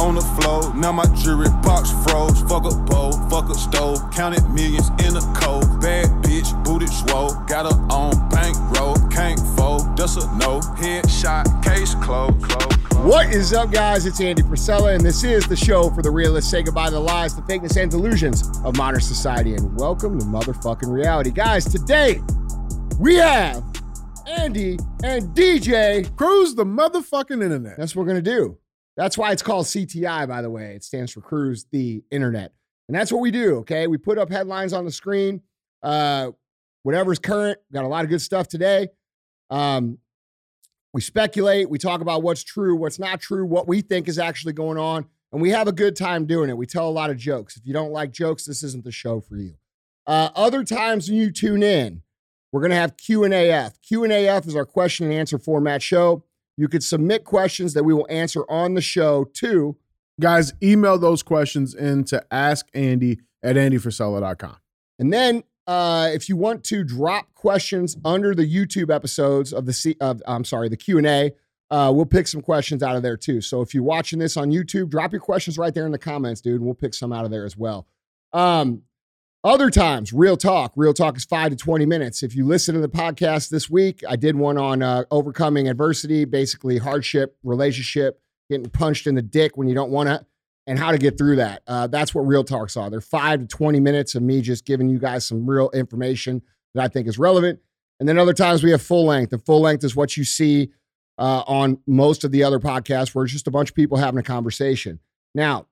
on the floor. Now my jewelry box froze. Fuck a bowl, fuck a stove. Counted millions in a cold. Bad bitch, booty swole. Got her on bankroll. Can't fold, that's a no. Headshot, case closed. Close. What is up, guys? It's Andy Frisella, and this is the show for the realists. Say goodbye to the lies, the fakeness, and delusions of modern society. And welcome to motherfucking reality. Guys, today we have Andy and DJ. Cruise the motherfucking internet. That's what we're to do. That's why it's called CTI, by the way. It stands for Cruise the Internet. And that's what we do, okay? We put up headlines on the screen, uh, whatever's current. Got a lot of good stuff today. Um, we speculate, we talk about what's true, what's not true, what we think is actually going on, and we have a good time doing it. We tell a lot of jokes. If you don't like jokes, this isn't the show for you. Uh, other times when you tune in, we're going to have Q&AF. Q&AF is our question and answer format show. You could submit questions that we will answer on the show too. Guys, email those questions in to askandy at andyfrisella.com. And then uh, if you want to drop questions under the YouTube episodes of the C, of, I'm sorry, the Q&A, uh, we'll pick some questions out of there too. So if you're watching this on YouTube, drop your questions right there in the comments, dude, and we'll pick some out of there as well. Um, other times, real talk. Real talk is five to 20 minutes. If you listen to the podcast this week, I did one on uh, overcoming adversity, basically hardship, relationship, getting punched in the dick when you don't want to, and how to get through that. Uh, that's what real talks are. They're five to 20 minutes of me just giving you guys some real information that I think is relevant. And then other times we have full length. And full length is what you see uh, on most of the other podcasts where it's just a bunch of people having a conversation. Now,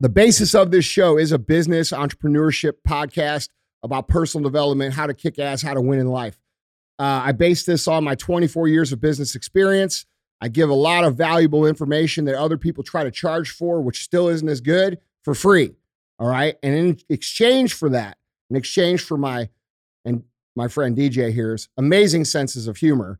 the basis of this show is a business entrepreneurship podcast about personal development, how to kick ass, how to win in life. Uh, I base this on my 24 years of business experience. I give a lot of valuable information that other people try to charge for, which still isn't as good, for free. All right. And in exchange for that, in exchange for my and my friend DJ here's amazing senses of humor,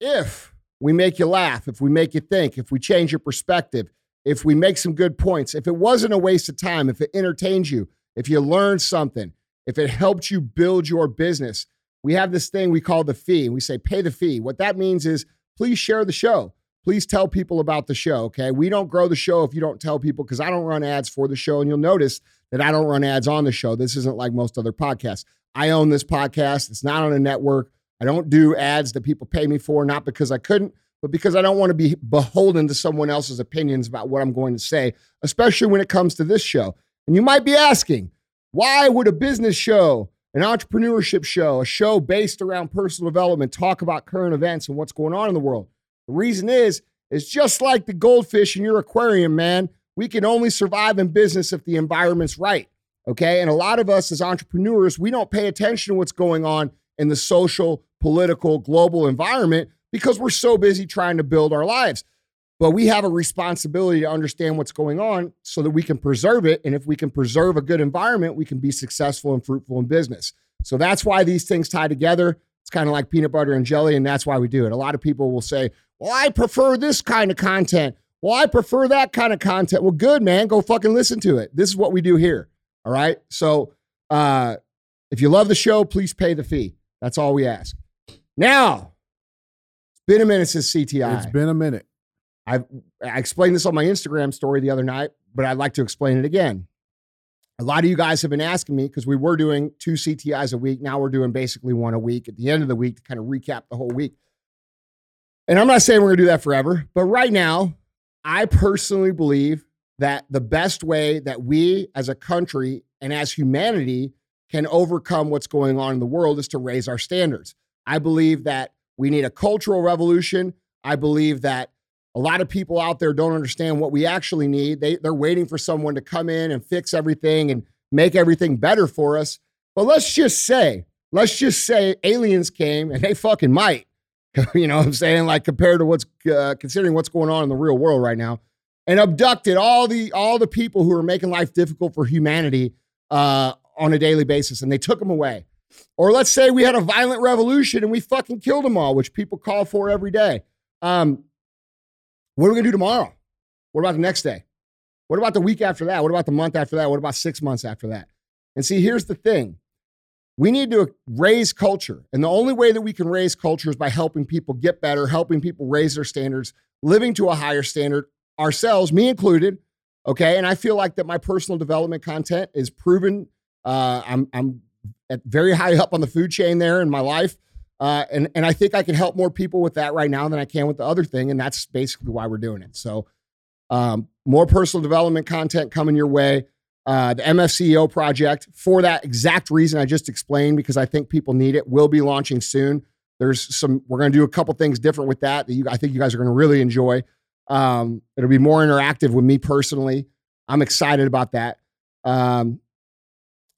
if we make you laugh, if we make you think, if we change your perspective, if we make some good points, if it wasn't a waste of time, if it entertains you, if you learned something, if it helped you build your business, we have this thing we call the fee. We say pay the fee. What that means is please share the show. Please tell people about the show. Okay. We don't grow the show if you don't tell people because I don't run ads for the show. And you'll notice that I don't run ads on the show. This isn't like most other podcasts. I own this podcast, it's not on a network. I don't do ads that people pay me for, not because I couldn't, but because I don't want to be beholden to someone else's opinions about what I'm going to say, especially when it comes to this show. And you might be asking, why would a business show, an entrepreneurship show, a show based around personal development talk about current events and what's going on in the world? The reason is, it's just like the goldfish in your aquarium, man. We can only survive in business if the environment's right. Okay. And a lot of us as entrepreneurs, we don't pay attention to what's going on in the social, political, global environment because we're so busy trying to build our lives. But we have a responsibility to understand what's going on so that we can preserve it. And if we can preserve a good environment, we can be successful and fruitful in business. So that's why these things tie together. It's kind of like peanut butter and jelly, and that's why we do it. A lot of people will say, Well, I prefer this kind of content. Well, I prefer that kind of content. Well, good, man. Go fucking listen to it. This is what we do here. All right. So uh, if you love the show, please pay the fee. That's all we ask. Now, been a minute since CTI. It's been a minute. I I explained this on my Instagram story the other night, but I'd like to explain it again. A lot of you guys have been asking me because we were doing two CTIs a week. Now we're doing basically one a week at the end of the week to kind of recap the whole week. And I'm not saying we're going to do that forever, but right now, I personally believe that the best way that we as a country and as humanity can overcome what's going on in the world is to raise our standards. I believe that we need a cultural revolution. I believe that a lot of people out there don't understand what we actually need. They, they're waiting for someone to come in and fix everything and make everything better for us. But let's just say, let's just say aliens came and they fucking might. you know what I'm saying? Like compared to what's uh, considering what's going on in the real world right now and abducted all the all the people who are making life difficult for humanity uh, on a daily basis and they took them away. Or let's say we had a violent revolution and we fucking killed them all, which people call for every day. Um, what are we going to do tomorrow? What about the next day? What about the week after that? What about the month after that? What about six months after that? And see, here's the thing we need to raise culture. And the only way that we can raise culture is by helping people get better, helping people raise their standards, living to a higher standard ourselves, me included. Okay. And I feel like that my personal development content is proven. Uh, I'm, I'm at very high up on the food chain there in my life. Uh, and, and I think I can help more people with that right now than I can with the other thing. And that's basically why we're doing it. So, um, more personal development content coming your way. Uh, the MFCEO project for that exact reason I just explained, because I think people need it, will be launching soon. There's some, we're going to do a couple things different with that that you, I think you guys are going to really enjoy. Um, it'll be more interactive with me personally. I'm excited about that. Um,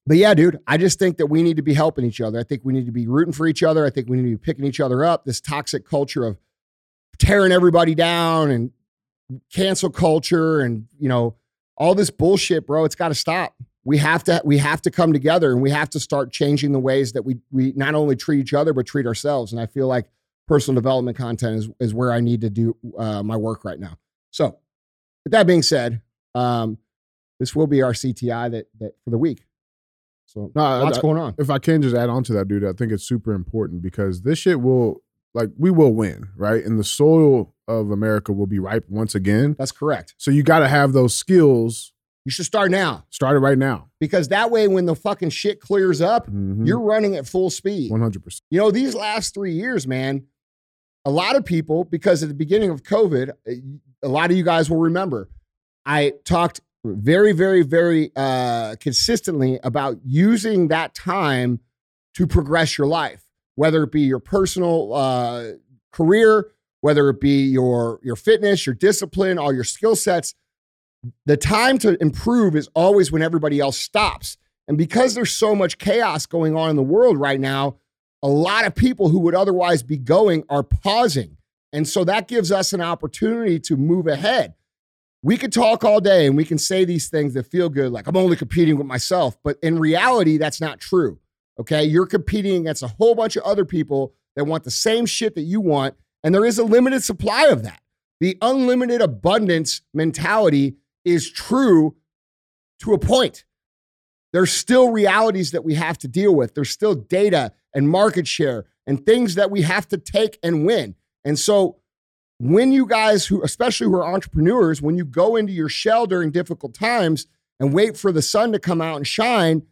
but yeah, dude, I just think that we need to be helping each other. I think we need to be rooting for each other. I think we need to be picking each other up. This toxic culture of tearing everybody down and cancel culture and, you know, all this bullshit, bro, it's got to stop. We have to we have to come together and we have to start changing the ways that we we not only treat each other but treat ourselves. And I feel like personal development content is is where I need to do uh, my work right now. So, with that being said, um, this will be our CTI that that for the week. So No, I- lots I- going on. if I can just add on to that, dude, I think it's super important because this shit will like we will win, right? And the soil of America will be ripe once again. That's correct. So you got to have those skills You should start now Start it right now. because that way, when the fucking shit clears up, Mhm. you're running at full speed. 100%. You know, these last three years, man, a lot of people, because at the beginning of COVID, uh, a lot of you guys will remember, I talked very, very, very uh, consistently about using that time to progress your life, whether it be your personal uh, career, whether it be your your fitness, your discipline, all your skill sets. The time to improve is always when everybody else stops. And because there's so much chaos going on in the world right now, a lot of people who would otherwise be going are pausing. And so that gives us an opportunity to move ahead. We could talk all day and we can say these things that feel good, like I'm only competing with myself. But in reality, that's not true. Okay. You're competing against a whole bunch of other people that want the same shit that you want. And there is a limited supply of that. The unlimited abundance mentality is true to a point there's still realities that we have to deal with. There's still data and market share and things that we have to take and win. And so, when you guys who, especially who are entrepreneurs, when you go into your shell during difficult times and wait for the sun to come out and shine,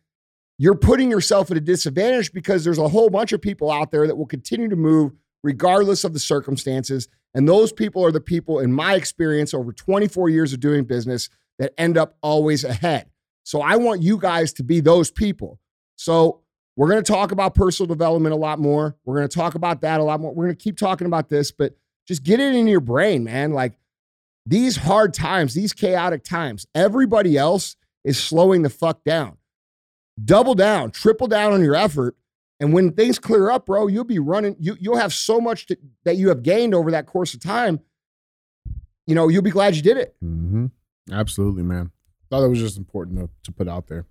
you're putting yourself at a disadvantage because there's a whole bunch of people out there that will continue to move regardless of the circumstances. And those people are the people, in my experience, over 24 years of doing business, that end up always ahead. So I want you guys to be those people. So we're going to talk about personal development a lot more. We're going to talk about that a lot more. We're going to keep talking about this, but just get it in your brain, man. Like these hard times, these chaotic times, everybody else is slowing the fuck down. Double down, triple down on your effort. And when things clear up, bro, you'll be running, you, you'll have so much to, that you have gained over that course of time. You know, you'll be glad you did it. hmm Absolutely, man. Thought that was just important to, to put out there.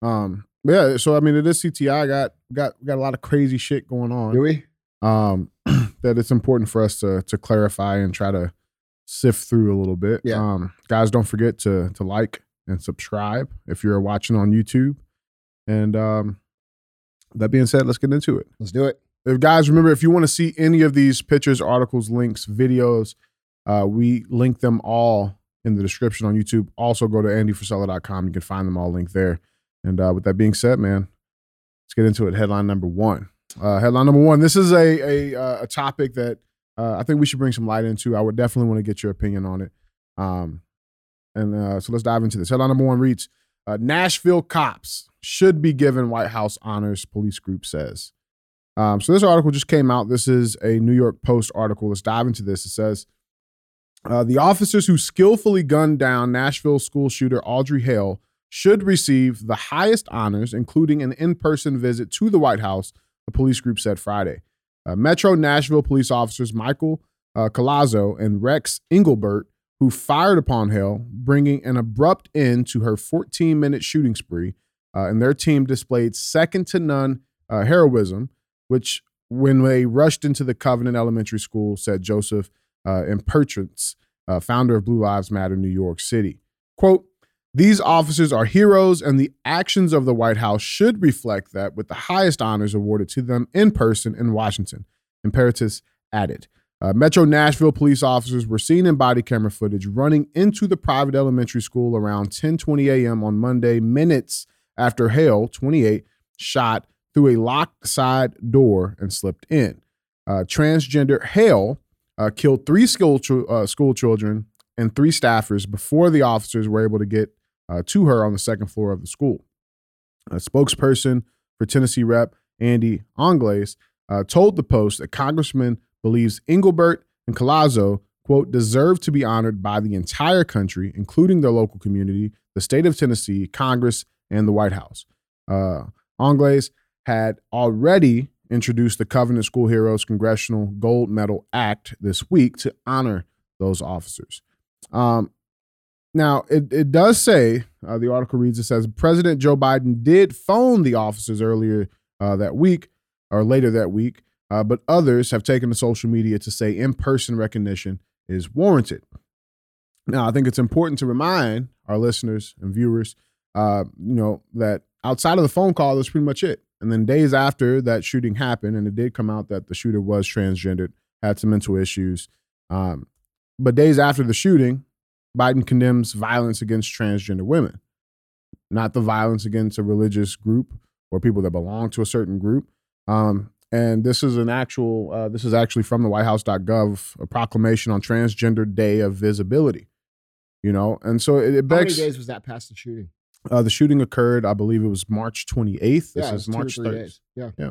Um, yeah. So I mean, it is CTI. Got got got a lot of crazy shit going on. Do we? Um, that it's important for us to to clarify and try to sift through a little bit. Yeah. Um, guys, don't forget to to like and subscribe if you're watching on YouTube. And um, that being said, let's get into it. Let's do it. If guys remember, if you want to see any of these pictures, articles, links, videos, uh, we link them all in the description on YouTube. Also, go to andyfrisella.com. You can find them all linked there. And uh, with that being said, man, let's get into it. Headline number one. Uh, headline number one. This is a a, uh, a topic that uh, I think we should bring some light into. I would definitely want to get your opinion on it. Um, and uh, so let's dive into this. Headline number one reads: uh, Nashville cops should be given White House honors. Police group says. Um, so this article just came out. This is a New York Post article. Let's dive into this. It says uh, the officers who skillfully gunned down Nashville school shooter Audrey Hale should receive the highest honors, including an in-person visit to the White House. The police group said Friday. Uh, Metro Nashville police officers Michael uh, Collazo and Rex Engelbert, who fired upon Hale, bringing an abrupt end to her 14-minute shooting spree, uh, and their team displayed second to none uh, heroism which when they rushed into the Covenant Elementary School, said Joseph uh, Imperatrice, uh, founder of Blue Lives Matter New York City. Quote, these officers are heroes, and the actions of the White House should reflect that with the highest honors awarded to them in person in Washington. Imperatrice added. Uh, Metro Nashville police officers were seen in body camera footage running into the private elementary school around 10:20 a.m. on Monday, minutes after Hale, 28, shot through a locked side door and slipped in. Uh, transgender Hale uh, killed three school ch- uh, school children and three staffers before the officers were able to get uh, to her on the second floor of the school. A spokesperson for Tennessee Rep Andy Angles uh, told the Post that Congressman believes Engelbert and Collazo, quote, deserve to be honored by the entire country, including their local community, the state of Tennessee, Congress, and the White House. Uh, had already introduced the Covenant School Heroes Congressional Gold Medal Act this week to honor those officers. Um, now, it, it does say, uh, the article reads, it says President Joe Biden did phone the officers earlier uh, that week or later that week, uh, but others have taken to social media to say in person recognition is warranted. Now, I think it's important to remind our listeners and viewers, uh, you know, that outside of the phone call, that's pretty much it. And then days after that shooting happened, and it did come out that the shooter was transgendered, had some mental issues. Um, but days after the shooting, Biden condemns violence against transgender women, not the violence against a religious group or people that belong to a certain group. Um, and this is an actual, uh, this is actually from the whitehouse.gov, a proclamation on Transgender Day of Visibility. You know, and so it, it How many days was that past the shooting? Uh, the shooting occurred, I believe it was March 28th. This yeah, is was two or March three 3rd. days. Yeah.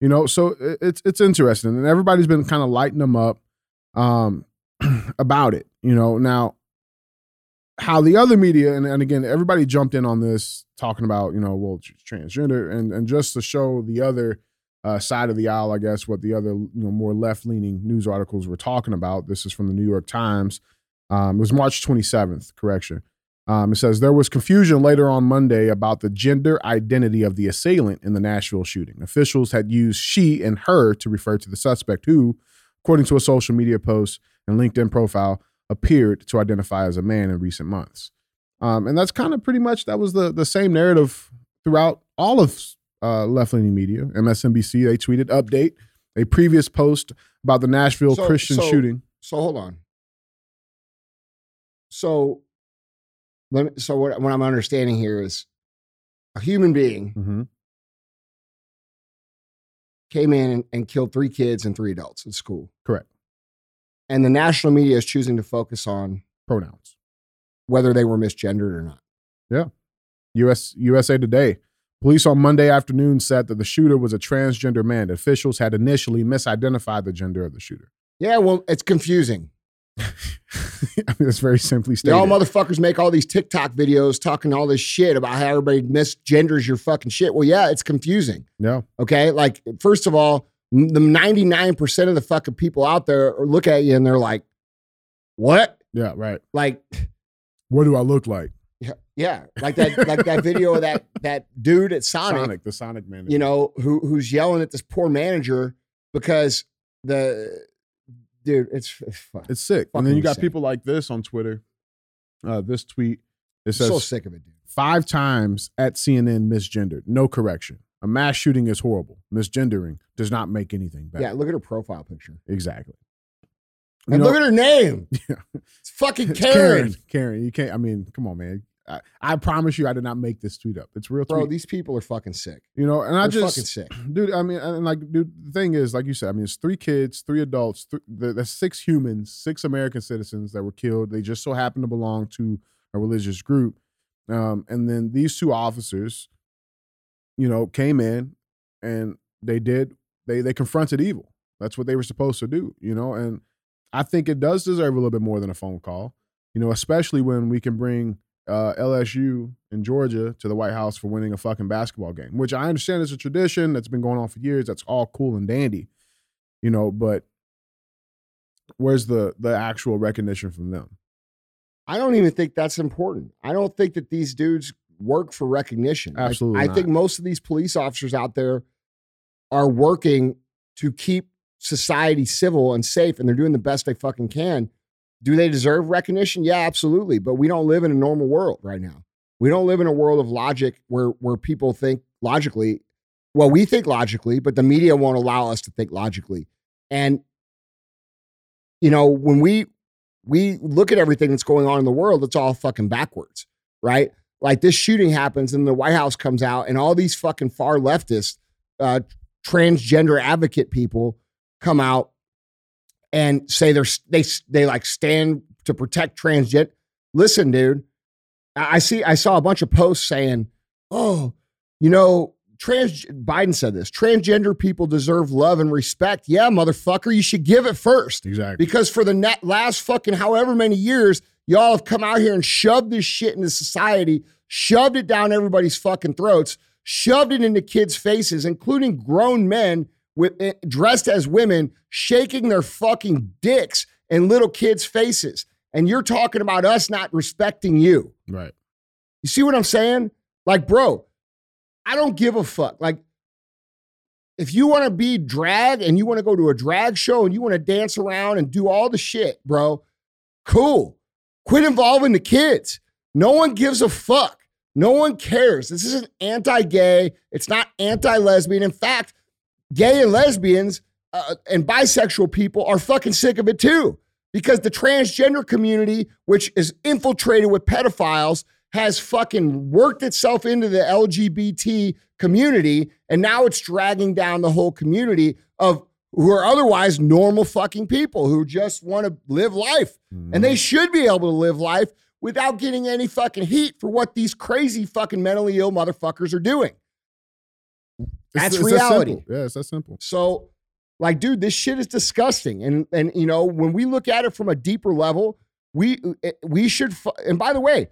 You know, so it- it's it's interesting, and everybody's been kind of lighting them up um, about it. You know, now how the other media and, and again everybody jumped in on this talking about you know well transgender and and just to show the other uh, side of the aisle, I guess what the other you know more left leaning news articles were talking about. This is from the New York Times. Um, it was March 27th. Correction. Um, it says there was confusion later on Monday about the gender identity of the assailant in the Nashville shooting. Officials had used she and her to refer to the suspect, who, according to a social media post and LinkedIn profile, appeared to identify as a man in recent months. Um, and that's kind of pretty much that was the the same narrative throughout all of uh, left leaning media. MSNBC they tweeted update a previous post about the Nashville So- Christian so- shooting. So hold on. So let me, so what, what I'm understanding here is a human being hmm came in and, and killed three kids and three adults at school. Correct. And the national media is choosing to focus on Pronouns. whether they were misgendered or not. Yeah. US USA Today. Police on Monday afternoon said that the shooter was a transgender man. Officials had initially misidentified the gender of the shooter. Yeah, well, it's confusing. I mean, it's very simply stated. all motherfuckers make all these TikTok videos talking all this shit about how everybody misgenders your fucking shit. Well, yeah, it's confusing. yeah, Okay. Like, first of all, the 99% of the fucking people out there look at you and they're like, what? yeah, right. Like, What do I look like? yeah, yeah. Like that, like that video of that that dude at Sonic, Sonic, the Sonic manager. you know, who who's yelling at this poor manager because the dude, it's, it's it's sick. and then you got insane. people like this on Twitter. Uh, this tweet it says so sick of it, dude. five times at CNN misgendered. No correction. A mass shooting is horrible. Misgendering does not make anything better. Yeah, look at her profile picture. exactly. You And know- look at her name. Yeah. It's fucking It's Karen. Karen, you can't. I mean, come on, man. I, I promise you, I did not make this tweet up. It's real tweet. Bro, these people are fucking sick. you know, and I They're just, fucking sick. dude. I mean, and like, dude. The thing is, like you said, I mean, it's three kids, three adults. Th- th- that's six humans, six American citizens that were killed. They just so happened to belong to a religious group, um, and then these two officers, you know, came in and they did they they confronted evil. That's what they were supposed to do, you know, and I think it does deserve a little bit more than a phone call, you know, especially when we can bring uh, LSU in Georgia to the White House for winning a fucking basketball game, which I understand is a tradition that's been going on for years. That's all cool and dandy, you know, but where's the the actual recognition from them? I don't even think that's important. I don't think that these dudes work for recognition. Like, Absolutely I not. think most of these police officers out there are working to keep society civil and safe, and they're doing the best they fucking can. Do they deserve recognition? Yeah, absolutely. But we don't live in a normal world right now. We don't live in a world of logic where where people think logically. Well, we think logically, but the media won't allow us to think logically. And you know, when we we look at everything that's going on in the world, it's all fucking backwards, right? Like this shooting happens and the White House comes out and all these fucking far leftist uh, transgender advocate people come out and say they're they they like stand to protect transgender. Listen, dude, I see I saw a bunch of posts saying, "Oh, you know, trans Biden said this. Transgender people deserve love and respect. Yeah, motherfucker, you should give it first. Exactly. Because for the net last fucking however many years, y'all have come out here and shoved this shit into society, shoved it down everybody's fucking throats, shoved it into kids' faces, including grown men with eh, dressed as women, shaking their fucking dicks in little kids' faces. And you're talking about us not respecting you. Right. You see what I'm saying? Like, bro, I don't give a fuck. Like, if you want to be drag and you want to go to a drag show and you want to dance around and do all the shit, bro, cool. Quit involving the kids. No one gives a fuck. No one cares. This isn't anti gay. It's not anti lesbian. In fact, gay and lesbians uh, and bisexual people are fucking sick of it too because the transgender community, which is infiltrated with pedophiles, has fucking worked itself into the LGBT community, and now it's dragging down the whole community of who are otherwise normal fucking people who just want to live life. Mm-hmm. And they should be able to live life without getting any fucking heat for what these crazy fucking mentally ill motherfuckers are doing. That's it's, it's reality. That yeah, it's that simple. So, like, dude, this shit is disgusting. And and you know, when we look at it from a deeper level, we eh, we should. And by the way,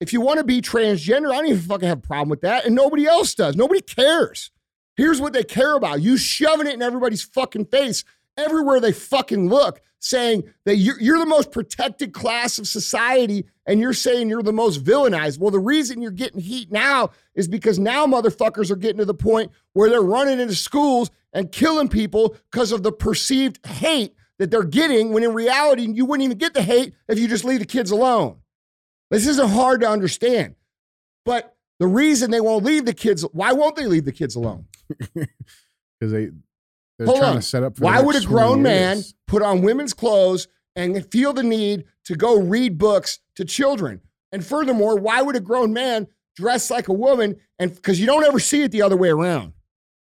if you want to be transgender, I don't even fucking have a problem with that. And nobody else does. Nobody cares. Here's what they care about you shoving it in everybody's fucking face everywhere they fucking look, saying that you're, you're the most protected class of society and you're saying you're the most villainized. Well, the reason you're getting heat now is because now motherfuckers are getting to the point where they're running into schools and killing people because of the perceived hate that they're getting when in reality you wouldn't even get the hate if you just leave the kids alone. This isn't hard to understand. But the reason they won't leave the kids, why won't they leave the kids alone? Because they they're Hold trying on. to set up. why would a grown man put on women's clothes and feel the need to go read books to children? And furthermore, why would a grown man dress like a woman? And because you don't ever see it the other way around.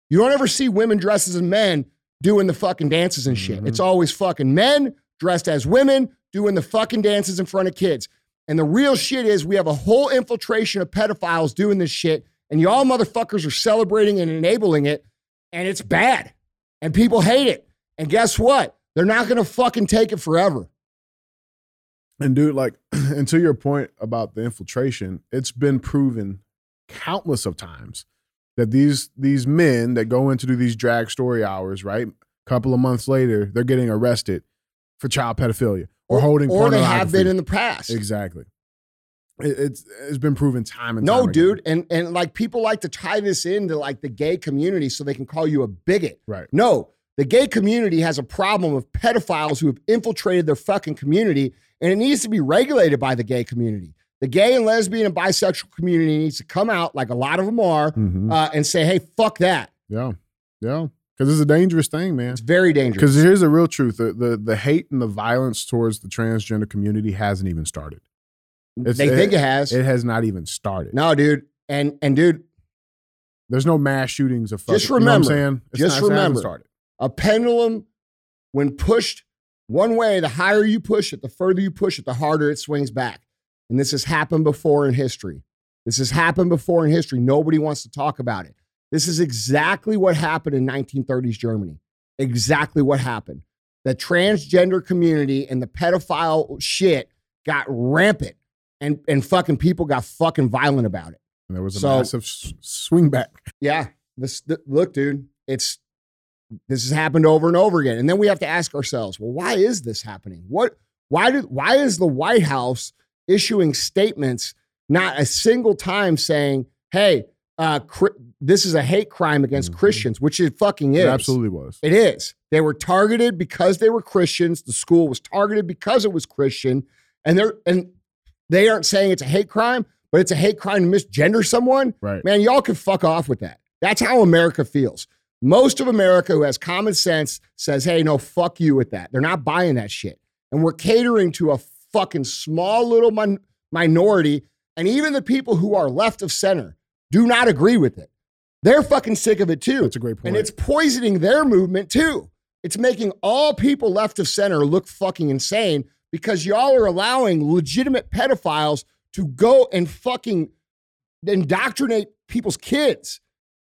You don't ever see women dressed as men doing the fucking dances and shit. Mm-hmm. It's always fucking men dressed as women doing the fucking dances in front of kids. And the real shit is we have a whole infiltration of pedophiles doing this shit, and y'all motherfuckers are celebrating and enabling it, and it's bad. And people hate it. And guess what? They're not gonna fucking take it forever. And dude, like, and to your point about the infiltration, it's been proven countless of times that these these men that go in to do these drag story hours, right? A couple of months later, they're getting arrested for child pedophilia or, holding or they have been in the past. Exactly. It, it's it's been proven time and time. no, time dude, and and like people like to tie this into like the gay community so they can call you a bigot. Right. No, the gay community has a problem of pedophiles who have infiltrated their fucking community, and it needs to be regulated by the gay community. The gay and lesbian and bisexual community needs to come out, like a lot of them are, mm-hmm. uh, and say, "Hey, fuck that." Yeah, yeah because it's a dangerous thing, man. It's very dangerous. Because here's the real truth: the, the, the hate and the violence towards the transgender community hasn't even started. It's, they think it, it has. It has not even started. No, dude, and and dude, there's no mass shootings of. Fucking, just remember, you know saying? Just not, remember, a pendulum when pushed one way, the higher you push it, the further you push it, the harder it swings back. And this has happened before in history. This has happened before in history. Nobody wants to talk about it. This is exactly what happened in 1930s Germany. Exactly what happened. The transgender community and the pedophile shit got rampant and, and fucking people got fucking violent about it. And there was a so, massive swing back. Yeah. This, look, dude, it's this has happened over and over again. And then we have to ask ourselves, well, why is this happening? What why did why is the White House issuing statements not a single time saying, hey, uh, this is a hate crime against mm-hmm. Christians, which it fucking is. It absolutely was. It is. They were targeted because they were Christians. The school was targeted because it was Christian, and they're and they aren't saying it's a hate crime, but it's a hate crime to misgender someone. Right, man, y'all can fuck off with that. That's how America feels. Most of America who has common sense says, hey, no, fuck you with that. They're not buying that shit. And we're catering to a fucking small little min- minority. And even the people who are left of center do not agree with it. They're fucking sick of it too. That's a great point. And it's poisoning their movement too. It's making all people left of center look fucking insane because y'all are allowing legitimate pedophiles to go and fucking indoctrinate people's kids.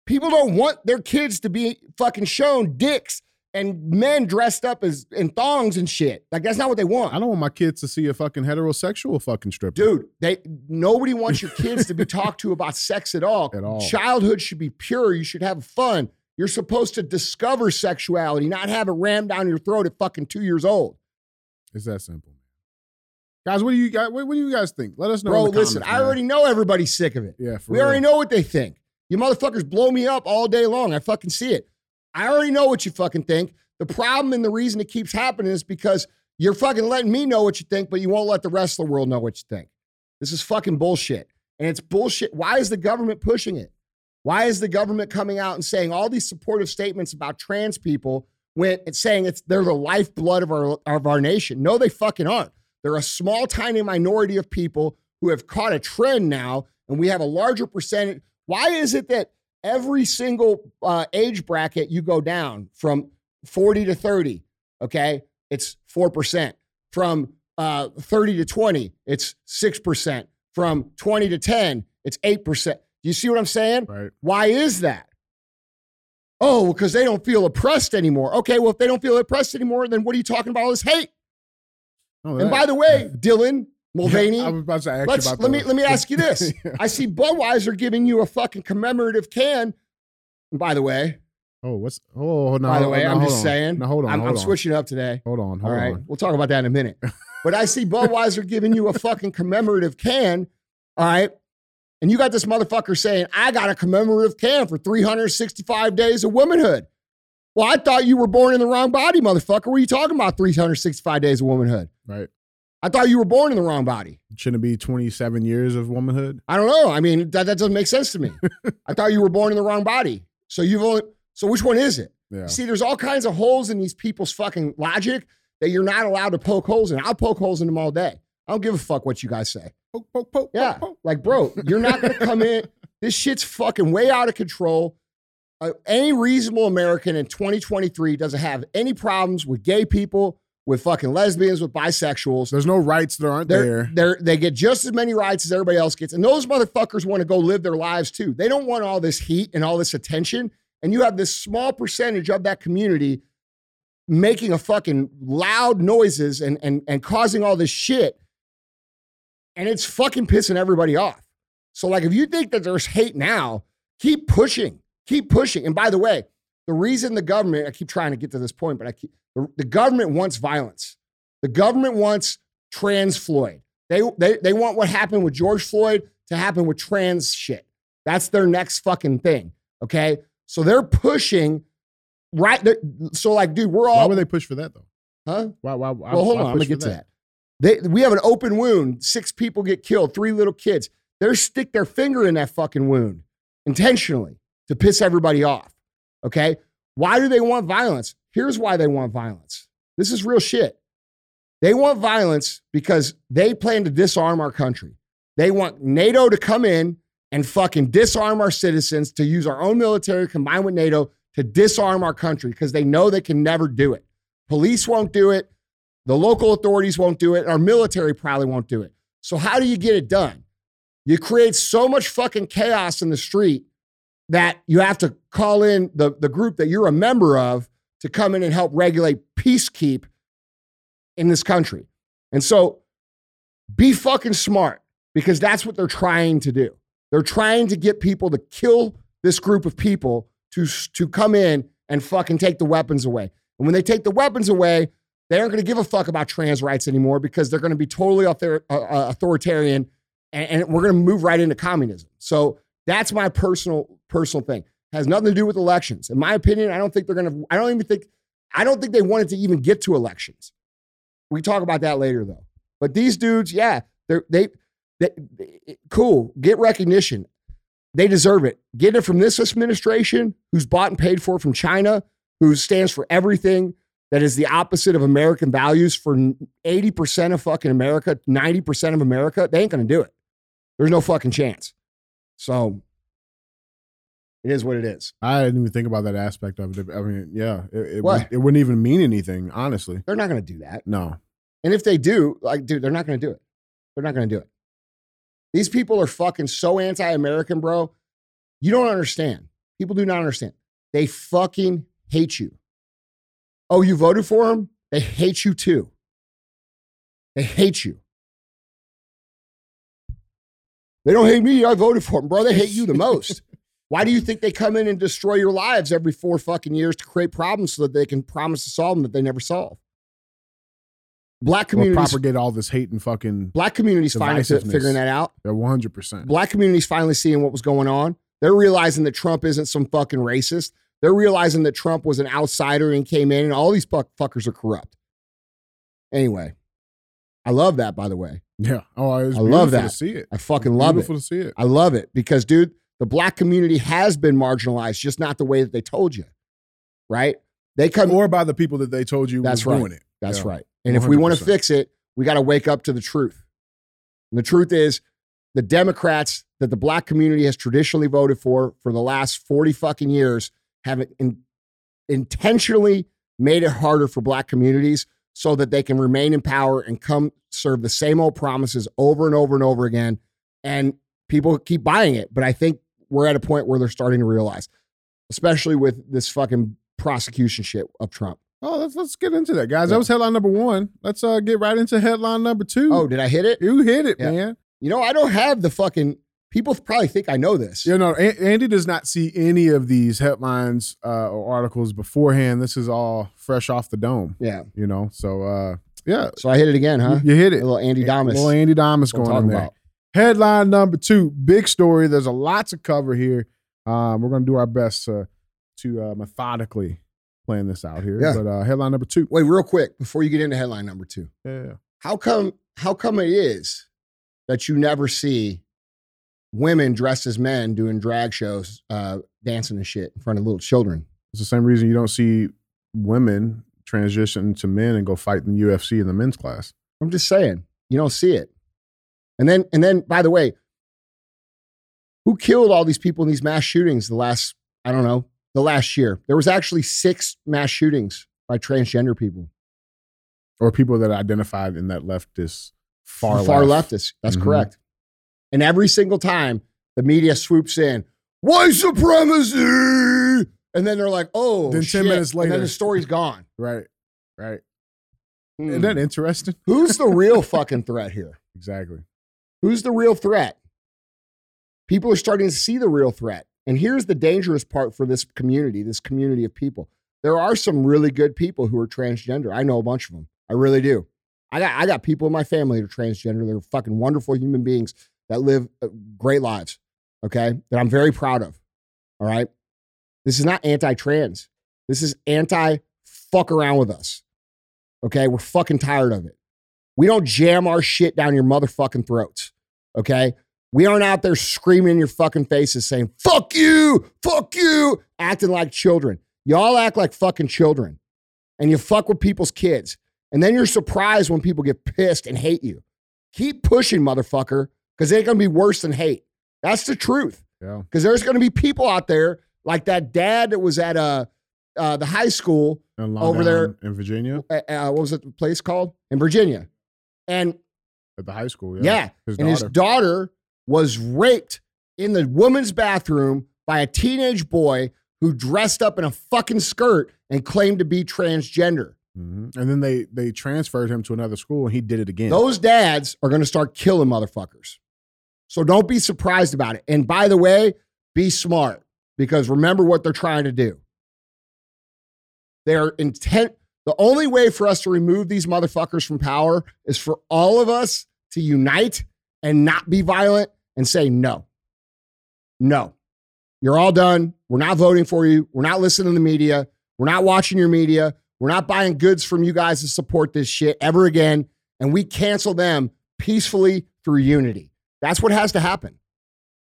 People don't want their kids to be fucking shown dicks and men dressed up as in thongs and shit. Like that's not what they want. I don't want my kids to see a fucking heterosexual fucking stripper. Dude, they nobody wants your kids to be talked to about sex at all. At all. Childhood should be pure. You should have fun. You're supposed to discover sexuality, not have it rammed down your throat at fucking two years old. It's that simple. Guys, what do you guys what, what do you guys think? Let us know. Bro, listen, comments, I already know everybody's sick of it. Yeah, for We real. already know what they think. You motherfuckers blow me up all day long. I fucking see it. I already know what you fucking think. The problem and the reason it keeps happening is because you're fucking letting me know what you think, but you won't let the rest of the world know what you think. This is fucking bullshit. And it's bullshit. Why is the government pushing it? Why is the government coming out and saying all these supportive statements about trans people when it's saying it's they're the lifeblood of our of our nation? No, they fucking aren't. They're a small, tiny minority of people who have caught a trend now, and we have a larger percentage. Why is it that every single uh, age bracket you go down from 40 to 30, okay, it's 4%. From uh, 30 to 20, it's 6%. From 20 to 10, it's 8%. Do you see what I'm saying? Right. Why is that? Oh, because they don't feel oppressed anymore. Okay, well, if they don't feel oppressed anymore, then what are you talking about all this hate? Oh, And by the way, Dylan Mulvaney, I was about to ask let's let me let me ask you this. Yeah. I see Budweiser giving you a fucking commemorative can. And by the way, Oh, what's oh no. by the way, no, I'm just on. saying. No, hold on. I'm, hold I'm on. switching up today. Hold on. Hold All right, on. we'll talk about that in a minute. But I see Budweiser giving you a fucking commemorative can. All right. And you got this motherfucker saying, I got a commemorative can for 365 days of womanhood. Well, I thought you were born in the wrong body, motherfucker. What are you talking about 365 days of womanhood? Right. I thought you were born in the wrong body. Shouldn't it be 27 years of womanhood? I don't know. I mean, that, that doesn't make sense to me. I thought you were born in the wrong body. So you've only, so which one is it? Yeah. See, there's all kinds of holes in these people's fucking logic that you're not allowed to poke holes in. I'll poke holes in them all day. I don't give a fuck what you guys say. Poke, poke, poke, Yeah. poke. Like, bro, you're not going to come in. This shit's fucking way out of control. Uh, any reasonable American in 2023 doesn't have any problems with gay people, with fucking lesbians, with bisexuals. There's no rights that aren't They're, there. they're, they get just as many rights as everybody else gets. And those motherfuckers want to go live their lives too. They don't want all this heat and all this attention. And you have this small percentage of that community making a fucking loud noises and, and, and causing all this shit. And it's fucking pissing everybody off. So, like, if you think that there's hate now, keep pushing, keep pushing. And by the way, the reason the government, I keep trying to get to this point, but I keep, the, the government wants violence. The government wants trans Floyd. They, they, they want what happened with George Floyd to happen with trans shit. That's their next fucking thing. Okay. So they're pushing right. they're- So, like, dude, we're all. Why would they push for that though? huh? Why? Why? why Well, hold why on. I'm gonna for get to that. They, we have an open wound. Six people get killed. Three little kids. They stick their finger in that fucking wound intentionally to piss everybody off. Okay. Why do they want violence? Here's why they want violence. This is real shit. They want violence because they plan to disarm our country. They want NATO to come in and fucking disarm our citizens to use our own military combined with NATO to disarm our country because they know they can never do it. Police won't do it. The local authorities won't do it. Our military probably won't do it. So, how do you get it done? You create so much fucking chaos in the street that you have to call in the, the group that you're a member of to come in and help regulate peacekeep in this country. And so, be fucking smart because that's what they're trying to do. They're trying to get people to kill this group of people to, to come in and fucking take the weapons away. And when they take the weapons away, they aren't going to give a fuck about trans rights anymore because they're going to be totally author- uh, uh, authoritarian and, and we're going to move right into communism. So that's my personal personal thing. Has nothing to do with elections. In my opinion, I don't think they're going to. I don't even think. I don't think they wanted to even get to elections. We talk about that later though. But these dudes, yeah, they're they, they, they cool. Get recognition. they deserve it. Get it from this administration, who's bought and paid for from China, who stands for everything that is the opposite of American values for 80% of fucking America, 90% of America. They ain't going to do it. There's no fucking chance. So it is what it is. I didn't even think about that aspect of it. I mean, yeah, it, it, would, it wouldn't even mean anything, honestly. They're not going to do that. No. And if they do, like, dude, they're not going to do it. They're not going to do it. These people are fucking so anti American, bro. You don't understand. People do not understand. They fucking hate you. Oh, you voted for them? They hate you too. They hate you. They don't hate me. I voted for them, bro. They hate you the most. Why do you think they come in and destroy your lives every four fucking years to create problems so that they can promise to solve them that they never solve? Black communities, propagate all this hate and fucking black communities finally figuring that out. yeah, 100%. Black communities finally seeing what was going on. They're realizing that Trump isn't some fucking racist. They're realizing that Trump was an outsider and came in, and all these fuck- fuckers are corrupt. Anyway, I love that. By the way, Yeah. Oh, I love that. to see it. I fucking love it. beautiful to see it. I love it because, dude, the black community has been marginalized, just not the way that they told you. Right? They come. or by the people that they told you That's was right. doing it. That's Yeah. right. And if we want to fix it, we got to wake up to the truth. And the truth is, the Democrats that the black community has traditionally voted for for the last 40 fucking years have in, intentionally made it harder for black communities so that they can remain in power and come serve the same old promises over and over and over again. And people keep buying it. But I think we're at a point where they're starting to realize, especially with this fucking prosecution shit of Trump. Oh, let's let's get into that, guys. Yeah. That was headline number one. Let's uh get right into headline number two. Oh, did I hit it? you hit it, Yeah. man. You know, I don't have the fucking. People probably think I know this. You know, A- Andy does not see any of these headlines uh, or articles beforehand. This is all fresh off the dome. Yeah. You know, so uh yeah, So I hit it again, huh? you, you hit A it. little Andy Damas. Little Andy what going on there. about. Headline number two, big story. There's a lot to cover here. Um, we're gonna do our best to to uh, methodically plan this out here. Yeah. But uh, headline number two. Wait, real quick before you get into headline number two. Yeah. How come? How come it is that you never see women dressed as men doing drag shows, uh, dancing and shit in front of little children? It's the same reason you don't see women transition to men and go fight in the UFC in the men's class. I'm just saying, you don't see it. And then, and then, by the way, who killed all these people in these mass shootings the last, I don't know, the last year? There was actually six mass shootings by transgender people. Or people that identified in that leftist far far left. leftist. That's Mhm. correct. And every single time the media swoops in, white supremacy, and then they're like, "Oh, Then 10 shit," minutes and then later- the story's gone. Right. Right. Hmm. Isn't that interesting? Who's the real fucking threat here? Exactly. Who's the real threat? People are starting to see the real threat. And here's the dangerous part for this community, this community of people. There are some really good people who are transgender. I know a bunch of them. I really do. I got I got people in my family that are transgender. They're fucking wonderful human beings that live uh, great lives. Okay? That I'm very proud of. All right? This is not anti-trans. This is anti fuck around with us. Okay? We're fucking tired of it. We don't jam our shit down your motherfucking throats. Okay? We aren't out there screaming in your fucking faces saying, fuck you, fuck you, acting like children. Y'all act like fucking children and you fuck with people's kids. And then you're surprised when people get pissed and hate you. Keep pushing, motherfucker, because it ain't gonna be worse than hate. That's the truth. Yeah. Because there's gonna be people out there like that dad that was at uh, uh, the high school Over there- in Virginia uh, uh, what was it the place called in Virginia, and at the high school. yeah, Yeah. His and his daughter. daughter was raped in the woman's bathroom by a teenage boy who dressed up in a fucking skirt and claimed to be transgender. Mhm. And then they they transferred him to another school and he did it again. Those dads are going to start killing motherfuckers. So don't be surprised about it. And by the way, be smart because remember what they're trying to do. They're intent. The only way for us to remove these motherfuckers from power is for all of us to unite and not be violent and say no. No. You're all done. We're not voting for you. We're not listening to the media. We're not watching your media. We're not buying goods from you guys to support this shit ever again. And we cancel them peacefully through unity. That's what has to happen.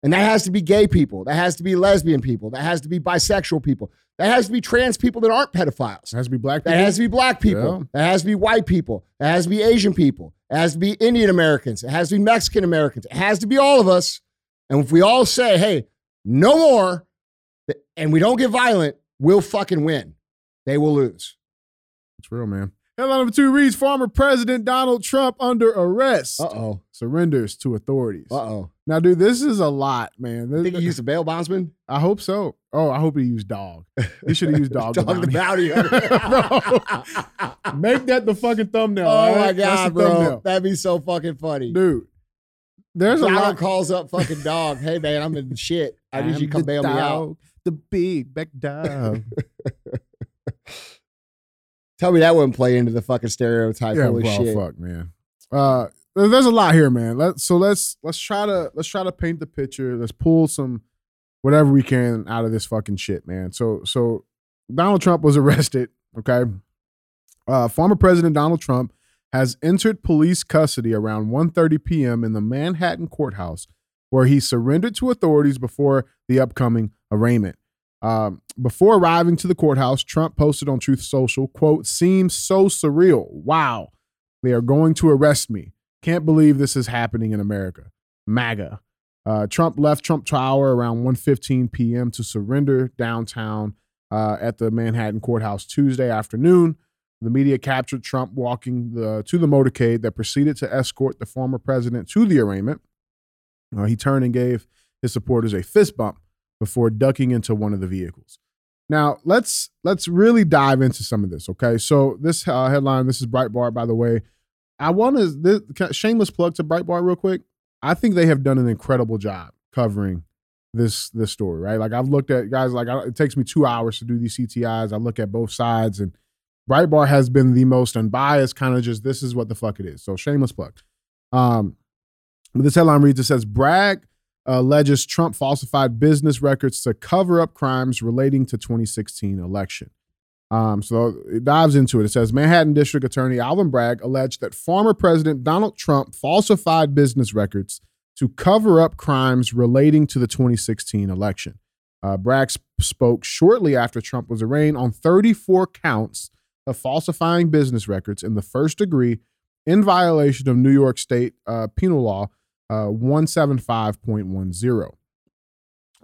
And that has to be gay people. That has to be lesbian people. That has to be bisexual people. That has to be trans people that aren't pedophiles. It has to be black people. That has to be black people. Yeah. That has to be white people. That has to be Asian people. It has to be Indian Americans. It has to be Mexican Americans. It has to be all of us. And if we all say, hey, no more, and we don't get violent, we'll fucking win. They will lose. It's real, man. Headline number two reads Former President Donald Trump under arrest. Uh oh. Surrenders to authorities. Uh oh. Now, dude, this is a lot, man. I think he used a bail bondsman. I hope so. Oh, I hope he used dog. He should have used dog. Dog the bounty. Make that the fucking thumbnail. oh my right? That's god, bro. thumbnail. That'd be so fucking funny. Dude, there's a Donald lot. calls up fucking dog. Hey man, I'm in shit. I need you to come bail me out. The big back dog. Tell me that wouldn't play into the fucking stereotype. yeah, Holy well, shit. fuck, man. Uh, there's a lot here, man. Let so let's let's try to let's try to paint the picture. Let's pull some whatever we can out of this fucking shit, man. So so Donald Trump was arrested. Okay, uh, former President Donald Trump has entered police custody around 1:30 p.m. in the Manhattan courthouse, where he surrendered to authorities before the upcoming arraignment. Um, before arriving to the courthouse, Trump posted on Truth Social, "quote Seems so surreal. Wow, they are going to arrest me. Can't believe this is happening in America. MAGA." Uh, Trump left Trump Tower around 1:15 p.m. to surrender downtown uh, at the Manhattan courthouse Tuesday afternoon. The media captured Trump walking the, to the motorcade that proceeded to escort the former president to the arraignment. Uh, he turned and gave his supporters a fist bump before ducking into one of the vehicles. Now let's let's really dive into some of this. Okay, so this uh, headline, this is Breitbart, by the way. I want to shameless plug to Breitbart real quick. I think they have done an incredible job covering this this story. Right, like I've looked at guys like I, it takes me two hours to do these CTIs. I look at both sides, and Breitbart has been the most unbiased, kind of just this is what the fuck it is. So shameless plug. Um, but this headline reads: It says Bragg alleges Trump falsified business records to cover up crimes relating to 2016 election. Um, so it dives into it. It says Manhattan District Attorney Alvin Bragg alleged that former President Donald Trump falsified business records to cover up crimes relating to the 2016 election. Uh, Bragg sp- spoke shortly after Trump was arraigned on 34 counts of falsifying business records in the first degree in violation of New York State uh, penal law uh, 175.10.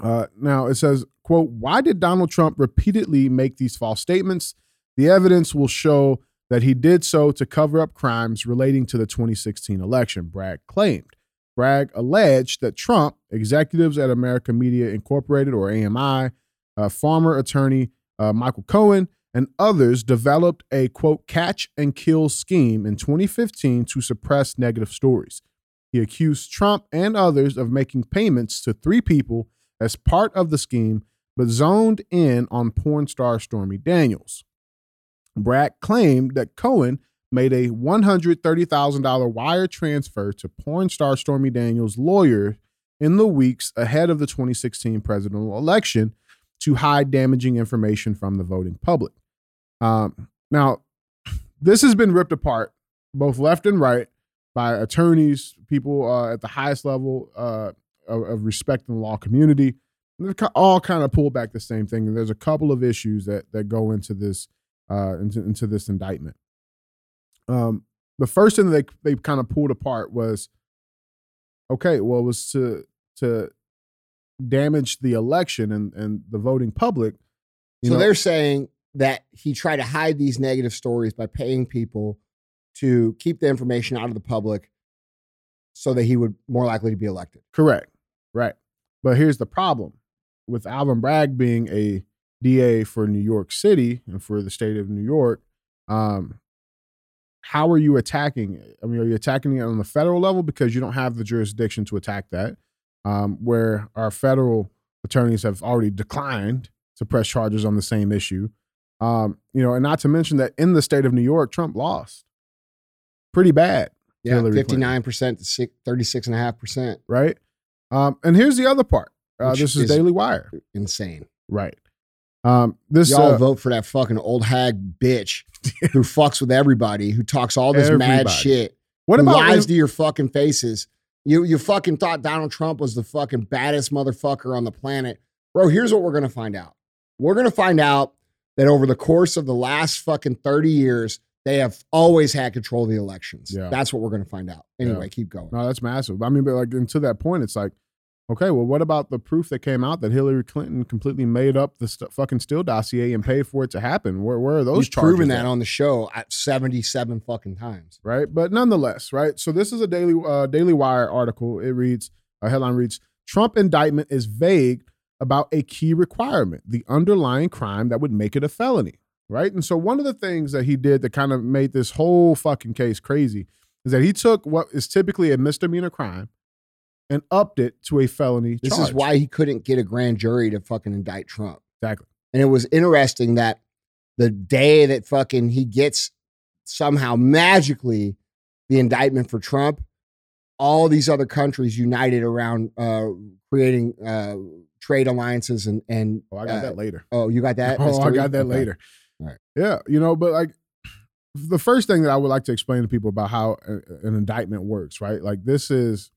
Uh, now it says, quote, why did Donald Trump repeatedly make these false statements? The evidence will show that he did so to cover up crimes relating to the 2016 election, Bragg claimed. Bragg alleged that Trump, executives at American Media Incorporated or AMI, uh, former attorney uh, Michael Cohen, and others developed a quote catch and kill scheme in 2015 to suppress negative stories. He accused Trump and others of making payments to three people as part of the scheme, but zoned in on porn star Stormy Daniels. Bragg claimed that Cohen made a $130,000 wire transfer to porn star Stormy Daniels' lawyer in the weeks ahead of the 2016 presidential election to hide damaging information from the voting public. Um, now, this has been ripped apart both left and right by attorneys, people uh, at the highest level uh, of, of respect in the law community. And They've all kind of pulled back the same thing. And There's a couple of issues that that go into this uh, into, into this indictment. Um, the first thing that they they kind of pulled apart was okay, well, it was to to damage the election and and the voting public. You so know, they're saying that he tried to hide these negative stories by paying people to keep the information out of the public so that he would more likely to be elected. Correct. Right. But here's the problem with Alvin Bragg being a DA for New York City and for the state of New York. Um, how are you attacking it? I mean, are you attacking it on the federal level because you don't have the jurisdiction to attack that? Um, where our federal attorneys have already declined to press charges on the same issue. Um, you know, and not to mention that in the state of New York, Trump lost pretty bad. Yeah, 59% to 36.5%. right? Um, and here's the other part. Uh, this is, is- Daily Wire, Insane. right? Um, this Y'all uh, vote for that fucking old hag bitch who fucks with everybody, who talks all this mad shit, what about lies to your fucking faces You you fucking thought Donald Trump was the fucking baddest motherfucker on the planet. Bro, here's what we're gonna find out. We're gonna find out that over the course of the last fucking 30 years, they have always had control of the elections. Yeah. That's what we're gonna find out. Anyway, Yeah. keep going. No, that's massive. I mean, but like, and to that point, it's like, okay, well, what about the proof that came out that Hillary Clinton completely made up the st- fucking Steele dossier and paid for it to happen? Where, where are those charges? proven at? that on the show at 77 fucking times. right? But nonetheless, right? So this is a daily uh, Daily Wire article. It reads a headline reads: Trump indictment is vague about a key requirement, the underlying crime that would make it a felony, right? And so one of the things that he did that kind of made this whole fucking case crazy is that he took what is typically a misdemeanor crime and upped it to a felony. This charge. is why he couldn't get a grand jury to fucking indict Trump. exactly. And it was interesting that the day that fucking he gets somehow magically the indictment for Trump, all these other countries united around uh, creating uh, trade alliances and and Oh, I got uh, that later. Oh, you got that? Oh, I got that Okay. later. Right. Yeah, you know, but like the first thing that I would like to explain to people about how a- an indictment works, right? Like this is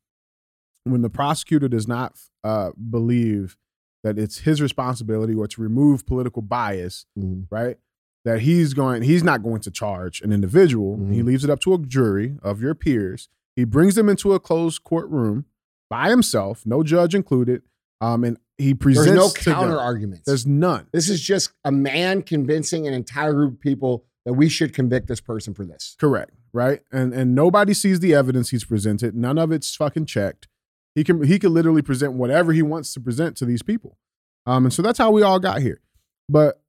when the prosecutor does not uh, believe that it's his responsibility or to remove political bias, Mhm. right? That he's going, he's not going to charge an individual. He Mhm. leaves it up to a jury of your peers. He brings them into a closed courtroom by himself, no judge included, um, and he presents. There's no them- counter arguments. There's none. this is just a man convincing an entire group of people that we should convict this person for this. Correct. Right. And and nobody sees the evidence he's presented. None of it's fucking checked. He can he can literally present whatever he wants to present to these people. Um, and so that's how we all got here. But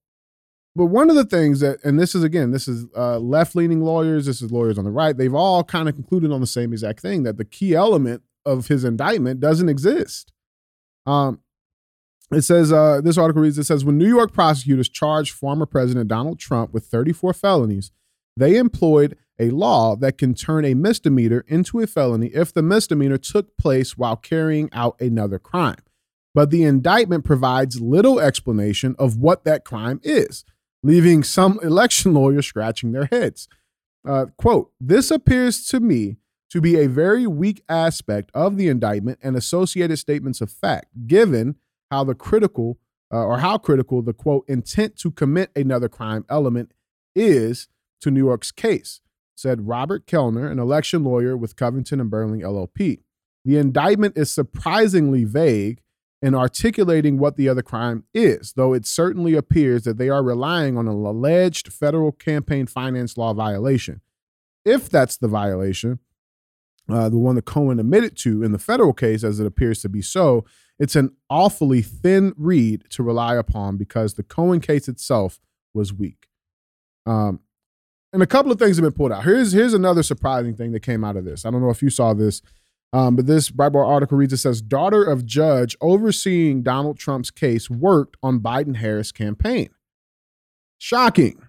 but one of the things that, and this is again, this is uh, left leaning lawyers, this is lawyers on the right. They've all kind of concluded on the same exact thing that the key element of his indictment doesn't exist. Um, it says uh, this article reads: It says when New York prosecutors charged former President Donald Trump with 34 felonies, they employed a law that can turn a misdemeanor into a felony if the misdemeanor took place while carrying out another crime. But the indictment provides little explanation of what that crime is, leaving some election lawyers scratching their heads. Uh, quote, this appears to me to be a very weak aspect of the indictment and associated statements of fact, given how the critical uh, or how critical the quote intent to commit another crime element is to New York's case, said Robert Kellner, an election lawyer with Covington and Burling LLP. The indictment is surprisingly vague in articulating what the other crime is, though it certainly appears that they are relying on an alleged federal campaign finance law violation. If that's the violation, uh, the one that Cohen admitted to in the federal case, as it appears to be so, it's an awfully thin read to rely upon because the Cohen case itself was weak. Um, and a couple of things have been pulled out. Here's here's another surprising thing that came out of this. I don't know if you saw this, um, but this Breitbart article reads: It says daughter of judge overseeing Donald Trump's case worked on Biden Harris campaign. Shocking.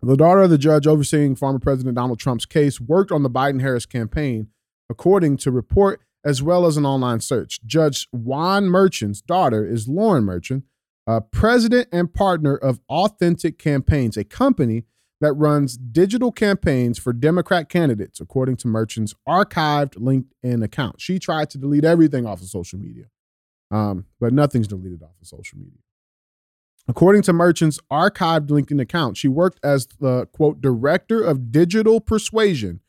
The daughter of the judge overseeing former President Donald Trump's case worked on the Biden Harris campaign, according to report as well as an online search. Judge Juan Merchan's daughter is Loren Merchan, uh, president and partner of Authentic Campaigns, a company that runs digital campaigns for Democrat candidates, according to Merchan's archived LinkedIn account. She tried to delete everything off of social media, um, but nothing's deleted off of social media. According to Merchan's archived LinkedIn account, she worked as the quote director of digital persuasion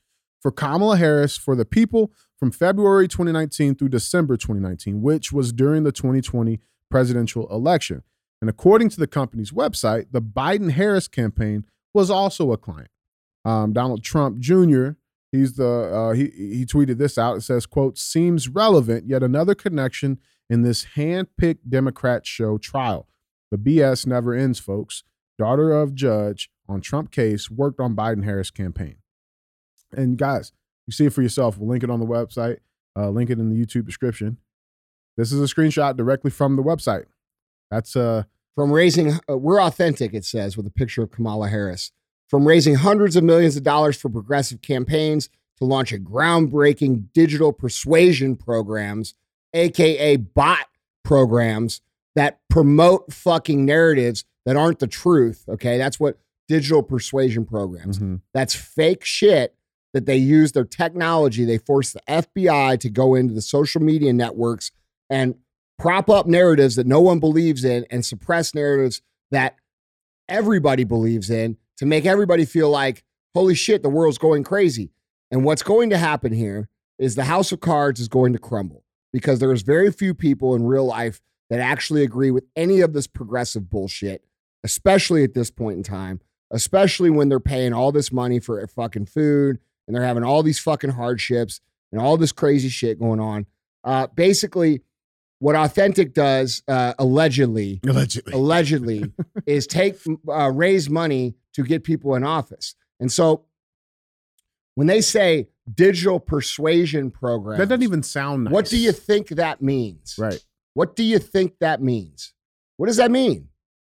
for Kamala Harris for the people from February 2019 through December 2019, which was during the 2020 presidential election. And according to the company's website, the Biden Harris campaign was also a client. Um, Donald Trump Jr. He's the uh, he he tweeted this out. It says, "quote Seems relevant. Yet another connection in this hand-picked Democrat show trial. The BS never ends, folks. Daughter of judge on Trump case worked on Biden Harris campaign. And guys, you see it for yourself. We'll link it on the website. Uh, link it in the YouTube description. This is a screenshot directly from the website. That's uh From raising, uh, we're authentic, it says, with a picture of Kamala Harris. From raising hundreds of millions of dollars for progressive campaigns to launch a groundbreaking digital persuasion programs, AKA bot programs that promote fucking narratives that aren't the truth. Okay. That's what digital persuasion programs. mhm. That's fake shit that they use their technology, they force the FBI to go into the social media networks and prop up narratives that no one believes in and suppress narratives that everybody believes in to make everybody feel like, holy shit, the world's going crazy. And what's going to happen here is the house of cards is going to crumble because there's very few people in real life that actually agree with any of this progressive bullshit, especially at this point in time, especially when they're paying all this money for fucking food and they're having all these fucking hardships and all this crazy shit going on. Uh, basically, what Authentic does, uh, allegedly, Allegedly. allegedly, is take uh, raise money to get people in office. And so, when they say digital persuasion program, That doesn't even sound nice. what do you think that means? Right. What do you think that means? What does that mean?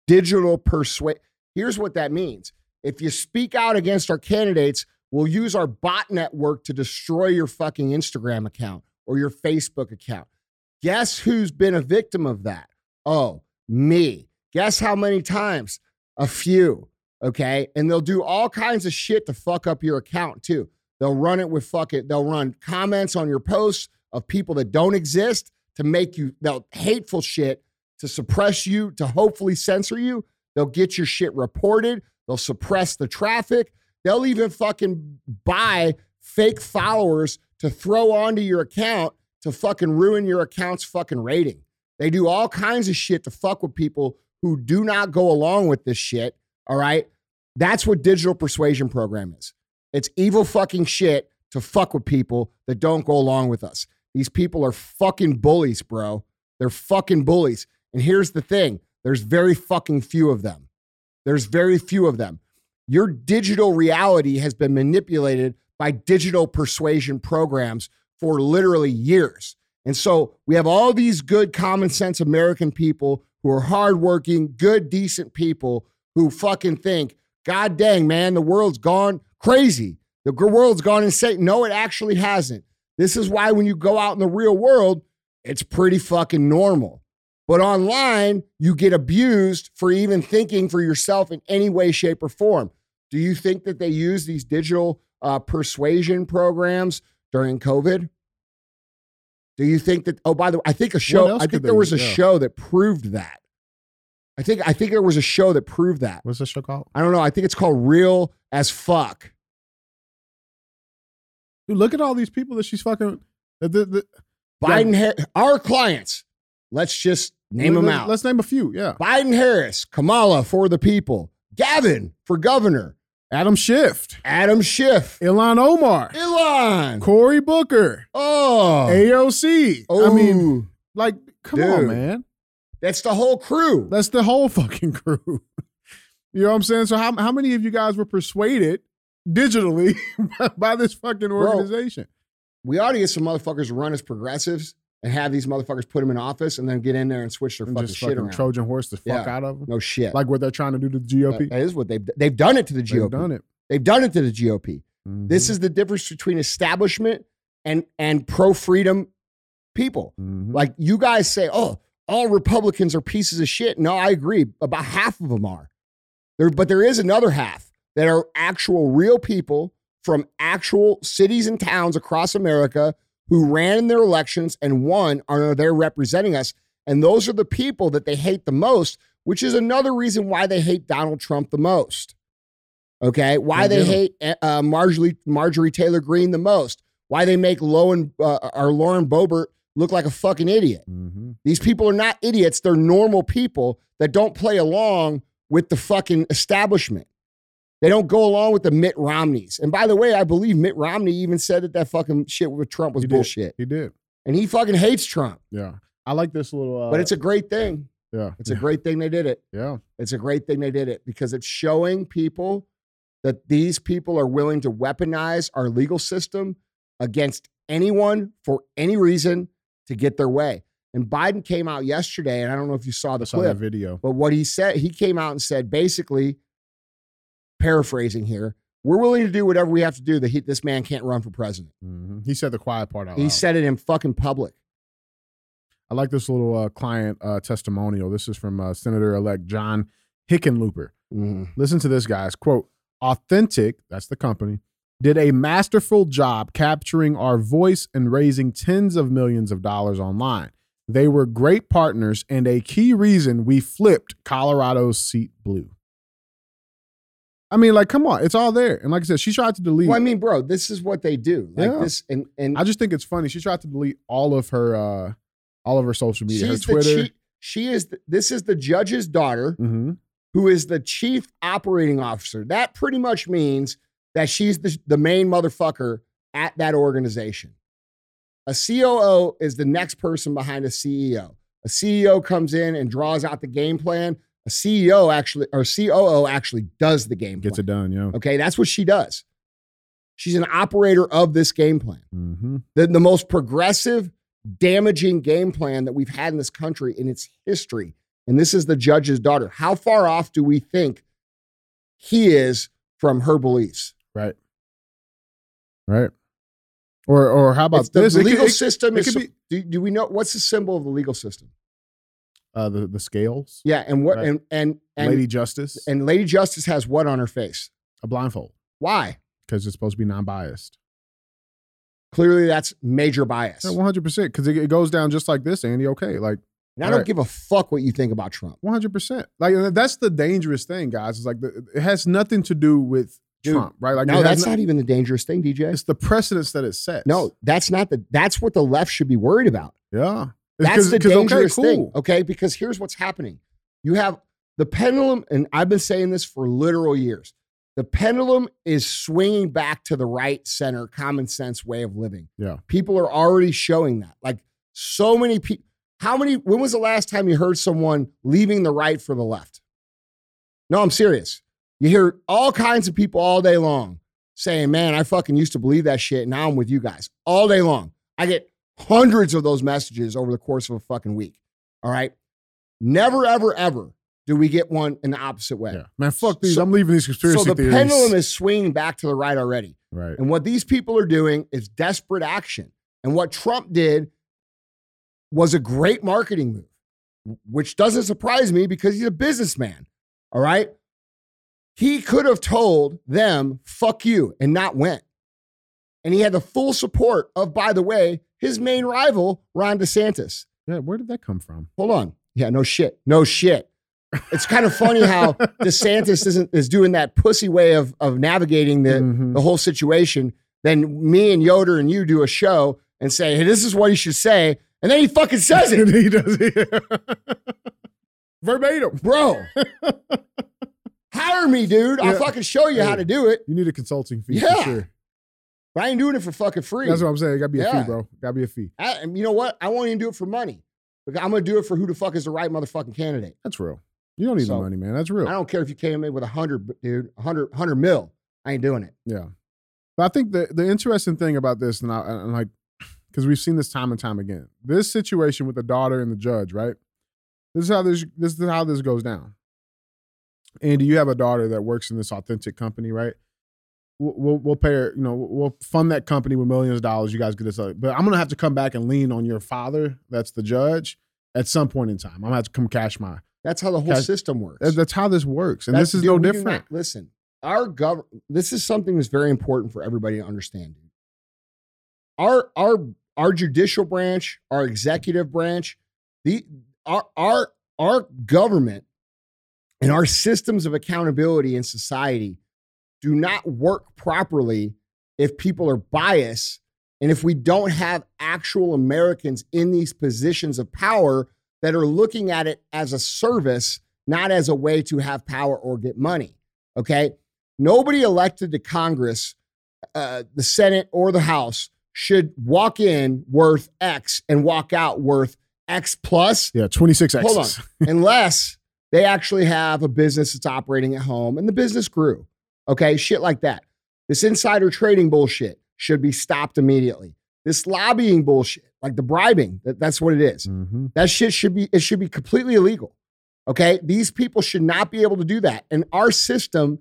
Digital persuade. Here's what that means. If you speak out against our candidates, we'll use our bot network to destroy your fucking Instagram account or your Facebook account. Guess who's been a victim of that? Oh, me. Guess how many times? A few. Okay. And they'll do all kinds of shit to fuck up your account too. They'll run it with fuck it. they'll run comments on your posts of people that don't exist to make you, they'll hateful shit to suppress you, to hopefully censor you. They'll get your shit reported. They'll suppress the traffic. They'll even fucking buy fake followers to throw onto your account to fucking ruin your account's fucking rating. They do all kinds of shit to fuck with people who do not go along with this shit. All right. That's what digital persuasion program is. It's evil fucking shit to fuck with people that don't go along with us. These people are fucking bullies, bro. They're fucking bullies. And here's the thing there's very fucking few of them. There's very few of them. Your digital reality has been manipulated by digital persuasion programs for literally years. And so we have all these good, common sense American people who are hardworking, good, decent people who fucking think, God dang, man, the world's gone crazy. The world's gone insane. No, it actually hasn't. This is why when you go out in the real world, it's pretty fucking normal. But online, you get abused for even thinking for yourself in any way, shape, or form. Do you think that they use these digital uh, persuasion programs during COVID? Do you think that? Oh, by the way, I think a show. I think there was a? Yeah. show that proved that. I think I think there was a show that proved that. What's the show called? I don't know. I think it's called Real as Fuck. Dude, look at all these people that she's fucking. The, the, the, Biden, Har- our clients. Let's just name them let- out. Let's name a few. Yeah. Biden Harris, Kamala for the people, Gavin for governor, Adam Schiff, Adam Schiff, Ilhan Omar, Elon. Cory Booker, Oh, AOC. Oh. I mean, like, come on, Dude. man. that's the whole crew. That's the whole fucking crew. you know what I'm saying? So how how many of you guys were persuaded digitally by this fucking organization? we ought to get some motherfuckers to run as progressives and have these motherfuckers put them in office and then get in there and switch their and fucking just shit fucking around. Trojan horse the fuck Yeah. out of them. no shit. Like what they're trying to do to the GOP. that is what they've they've done it to the GOP. They've done it. They've done it to the GOP. This Mhm. is the difference between establishment and and pro freedom people. Mhm. Like you guys say, oh, all Republicans are pieces of shit. No, I agree. About half of them are. There, but there is another half that are actual real people from actual cities and towns across America who ran in their elections and won are there representing us. And those are the people that they hate the most, which is another reason why they hate Donald Trump the most. Okay, why I they hate uh, Marjorie Marjorie Taylor Greene the most, why they make Lowen uh, or Lauren Boebert look like a fucking idiot. Mhm. These people are not idiots. They're normal people that don't play along with the fucking establishment. They don't go along with the Mitt Romneys. And by the way, I believe Mitt Romney even said that that fucking shit with Trump was He did. bullshit. He did. And he fucking hates Trump. Yeah. I like this little. Uh, But it's a great thing. yeah. It's a great thing they did it. yeah. It's a great thing they did it because it's showing people that these people are willing to weaponize our legal system against anyone for any reason to get their way. And Biden came out yesterday, and I don't know if you saw I the saw that video. but what he said, he came out and said basically, paraphrasing here, we're willing to do whatever we have to do that he, this man can't run for president. Mhm. He said the quiet part out He loud. said it in fucking public. I like this little uh, client uh, testimonial. This is from uh, Senator elect John Hickenlooper. Mhm. Listen to this, guys. Quote, authentic, that's the company, did a masterful job capturing our voice and raising tens of millions of dollars online. They were great partners and a key reason we flipped Colorado's seat blue. I mean, like, come on, it's all there. And like I said, she tried to delete. Well, I mean, bro, this is what they do. Like Yeah. this, and and I just think it's funny. She tried to delete all of her, uh all of her social media, her Twitter. She is. The, this is the judge's daughter, hmm who is the chief operating officer. That pretty much means that she's the, the main motherfucker at that organization. A COO is the next person behind a CEO. A CEO comes in and draws out the game plan. A CEO actually, or COO actually does the game Gets plan. it done, yeah. Okay, that's what she does. She's an operator of this game plan. hmm The, the most progressive, damaging game plan that we've had in this country in its history. And this is the judge's daughter. How far off do we think he is from her beliefs? Right. Right. Or or how about the this? It could- legal it- system it is. be- do, do we know what's the symbol of the legal system? Uh, the the scales. Yeah, and what Right. and and and Lady Justice, and Lady Justice has what on her face? a blindfold Why? because it's supposed to be non-biased. Clearly, that's major bias. One hundred percent because it, goes down just like this, Andy. Okay, like And I don't Right. give a fuck what you think about Trump. one hundred percent. Like that's the dangerous thing, guys. It's like the, it has nothing to do with Dude, Trump, right? Like no, that's no- not even the dangerous thing, DJ. It's the precedence that it sets. No, that's not the. That's what the left should be worried about. yeah, That's the 'cause, okay, dangerous thing. cool. Okay, because here's what's happening. You have the pendulum, and I've been saying this for literal years. The pendulum is swinging back to the right center, common sense way of living. Yeah. People are already showing that. Like so many people. How many? When was the last time you heard someone leaving the right for the left? No, I'm serious. You hear all kinds of people all day long saying, man, I fucking used to believe that shit. Now I'm with you guys all day long. I get hundreds of those messages over the course of a fucking week. All right. Never, ever, ever do we get one in the opposite way. Yeah, man, fuck these. So- I'm leaving these conspiracy So the theories. pendulum is swinging back to the right already. right. And what these people are doing is desperate action. And what Trump did was a great marketing move, which doesn't surprise me because he's a businessman. All right. He could have told them, fuck you, and not went. And he had the full support of, by the way, his main rival, Ron DeSantis. Yeah, where did that come from? Hold on. Yeah, no shit. No shit. It's kind of funny how DeSantis isn't is doing that pussy way of of navigating the Mhm. the whole situation. Then me and Yoder and you do a show and say, hey, this is what he should say. And then he fucking says it. he does it verbatim. Bro. Hire me, dude. I'll fucking show you how to do it. You need a consulting fee Yeah. for sure. But I ain't doing it for fucking free. That's what I'm saying. It gotta be a Yeah. fee, bro. Gotta be a fee. I, and you know what? I won't even do it for money. Because I'm gonna do it for who the fuck is the right motherfucking candidate. That's real. You don't need So, the money, man. That's real. I don't care if you came in with a hundred, dude, a hundred, hundred mil. I ain't doing it. Yeah. But I think the the interesting thing about this, and I and like, because we've seen this time and time again, this situation with the daughter and the judge, right? This is how this this is how this goes down. Andy, you have a daughter that works in this authentic company, right? We'll, we'll, pay her, you know, we'll fund that company with millions of dollars. You guys get this, but I'm gonna have to come back and lean on your father, that's the judge, at some point in time. I'm gonna have to come cash my. That's how the whole Okay. system works. That- That's how this works, and That's- this is dude, no different. not- listen, our government. This is something that's very important for everybody to understand. Our our our judicial branch, our executive branch, the our our our government and our systems of accountability in society do not work properly if people are biased and if we don't have actual Americans in these positions of power that are looking at it as a service, not as a way to have power or get money. Okay. Nobody elected to Congress, uh, the Senate, or the House should walk in worth X and walk out worth X plus Yeah, 26 X's. Hold on. unless they actually have a business that's operating at home and the business grew. Okay, shit like that. This insider trading bullshit should be stopped immediately. This lobbying bullshit, like the bribing, that, that's what it is. Mhm. That shit should be it should be completely illegal. Okay? These people should not be able to do that. And our system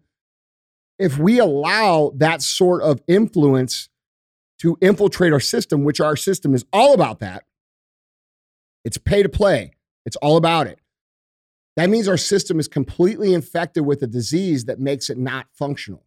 if we allow that sort of influence to infiltrate our system, which our system is all about that, it's pay to play. It's all about it. That means our system is completely infected with a disease that makes it not functional.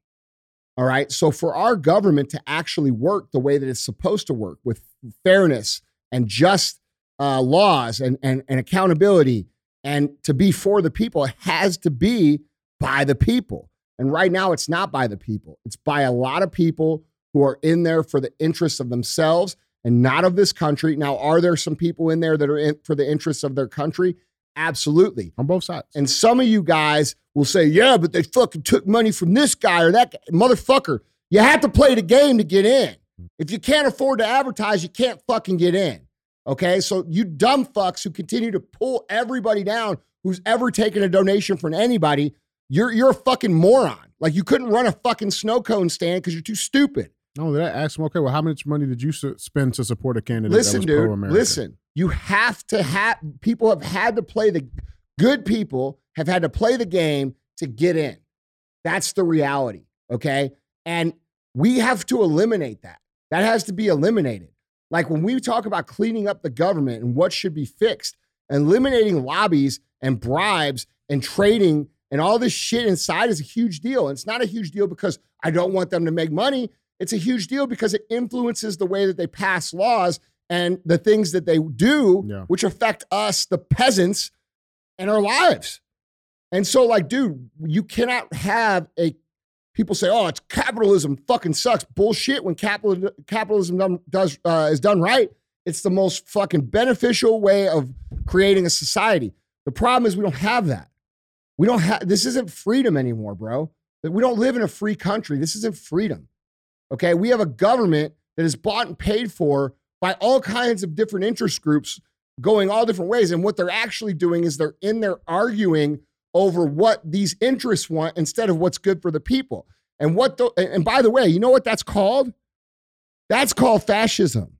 All right. So for our government to actually work the way that it's supposed to work with fairness and just uh, laws and, and, and accountability and to be for the people, it has to be by the people. And right now, it's not by the people, it's by a lot of people who are in there for the interests of themselves and not of this country. Now, are there some people in there that are in for the interests of their country? Absolutely. On both sides. And some of you guys will say, yeah, but they fucking took money from this guy or that guy. Motherfucker, you have to play the game to get in. If you can't afford to advertise, you can't fucking get in. Okay. So you dumb fucks who continue to pull everybody down who's ever taken a donation from anybody, you're you're a fucking moron. Like you couldn't run a fucking snow cone stand because you're too stupid. Oh, no, that ask them, okay, well, how much money did you su- spend to support a candidate Listen, dude. pro-American? Listen, you have to have people have had to play the good people have had to play the game to get in. That's the reality. Okay. And we have to eliminate that. That has to be eliminated. Like when we talk about cleaning up the government and what should be fixed, eliminating lobbies and bribes and trading and all this shit inside is a huge deal. And it's not a huge deal because I don't want them to make money. It's a huge deal because it influences the way that they pass laws and the things that they do, Yeah. which affect us, the peasants, and our lives. And so, like, dude, you cannot have a people say, "Oh, it's capitalism, fucking sucks." Bullshit. When capital, capitalism done, does uh, is done right, it's the most fucking beneficial way of creating a society. The problem is we don't have that. We don't have. This isn't freedom anymore, bro. We don't live in a free country. This isn't freedom. Okay, we have a government that is bought and paid for by all kinds of different interest groups going all different ways. And what they're actually doing is they're in there arguing over what these interests want instead of what's good for the people. And what the, and by the way, you know what that's called? That's called fascism.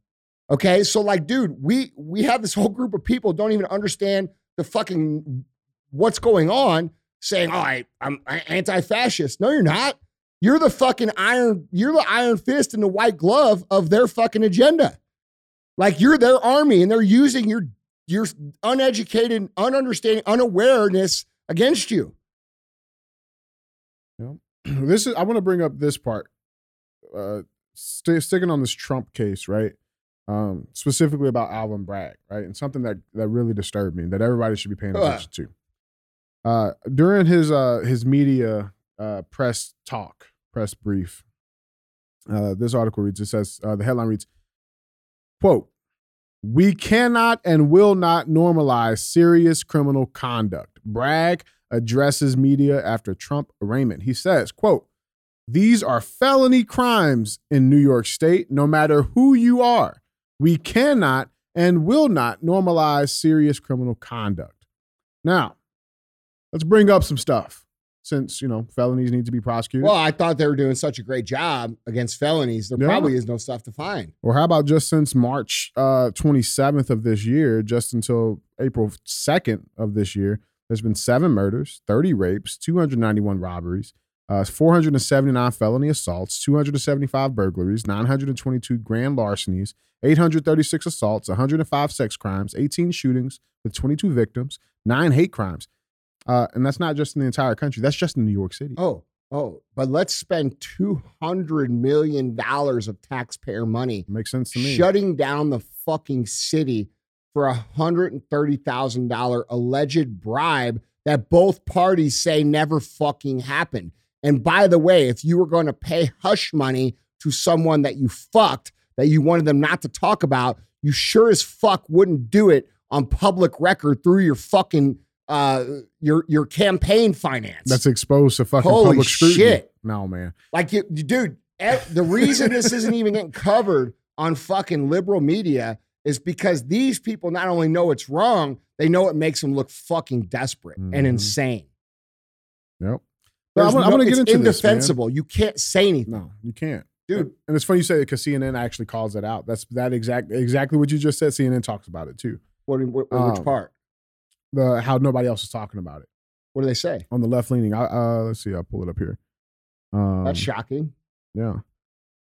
Okay? So like dude, we we have this whole group of people don't even understand the fucking what's going on saying, "Oh, I, I'm anti-fascist." No, you're not. You're the fucking iron you're the iron fist and the white glove of their fucking agenda. Like you're their army and they're using your your uneducated, ununderstanding, unawareness against you. this is I want to bring up this part. Uh st- sticking on this Trump case, right? Um, specifically about Alvin Bragg, right? And something that that really disturbed me that everybody should be paying attention to. Uh during his uh his media uh press talk, press brief. Uh this article reads it says uh, the headline reads quote we cannot and will not normalize serious criminal conduct. Bragg addresses media after Trump arraignment. He says, quote, these are felony crimes in New York State, no matter who you are. We cannot and will not normalize serious criminal conduct. Now, let's bring up some stuff since, you know, felonies need to be prosecuted. Well, I thought they were doing such a great job against felonies. There Yeah. probably is no stuff to find. Or how about just since March uh, 27th of this year, just until April 2nd of this year, there's been seven murders, 30 rapes, 291 robberies, uh, 479 felony assaults, 275 burglaries, 922 grand larcenies, 836 assaults, 105 sex crimes, 18 shootings with 22 victims, nine hate crimes. Uh, and that's not just in the entire country, that's just in New York City. Oh, oh, but let's spend two hundred million dollars of taxpayer money Makes sense to me. shutting down the fucking city for a hundred and thirty thousand dollar alleged bribe that both parties say never fucking happened. And by the way, if you were going to pay hush money to someone that you fucked that you wanted them not to talk about, you sure as fuck wouldn't do it on public record through your fucking uh your your campaign finance. That's exposed to fucking Holy public scrutiny. shit. No, man. Like, you, dude, the reason this isn't even getting covered on fucking liberal media is because these people not only know it's wrong, they know it makes them look fucking desperate and Mhm. insane. Yep. But I'm, I'm going to get into this, indefensible. You can't say anything, No, you can't, dude. And it's funny you say it because CNN actually calls it out. That's that exact exactly what you just said. CNN talks about it too. What, what, which Um, part? The how nobody else is talking about it What do they say? on the left leaning. I, uh, let's see. I'll pull it up here. Um, That's shocking. yeah,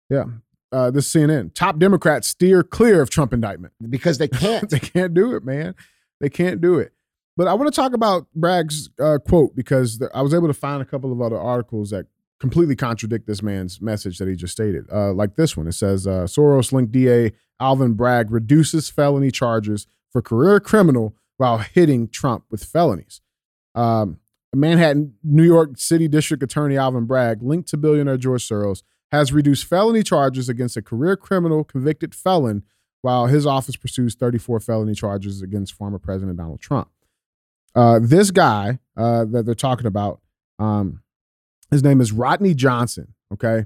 yeah. Uh, this is CNN top Democrats steer clear of Trump indictment. Because they can't. they can't do it, man. They can't do it. But I want to talk about Bragg's uh, quote because the, I was able to find a couple of other articles that completely contradict this man's message that he just stated. Uh, like this one, it says uh, Soros linked DA Alvin Bragg reduces felony charges for career criminal while hitting Trump with felonies. Um, Manhattan, New York City District Attorney Alvin Bragg, linked to billionaire George Soros, has reduced felony charges against a career criminal convicted felon while his office pursues 34 felony charges against former President Donald Trump. Uh, this guy uh, that they're talking about, um, his name is Rodney Johnson. Okay.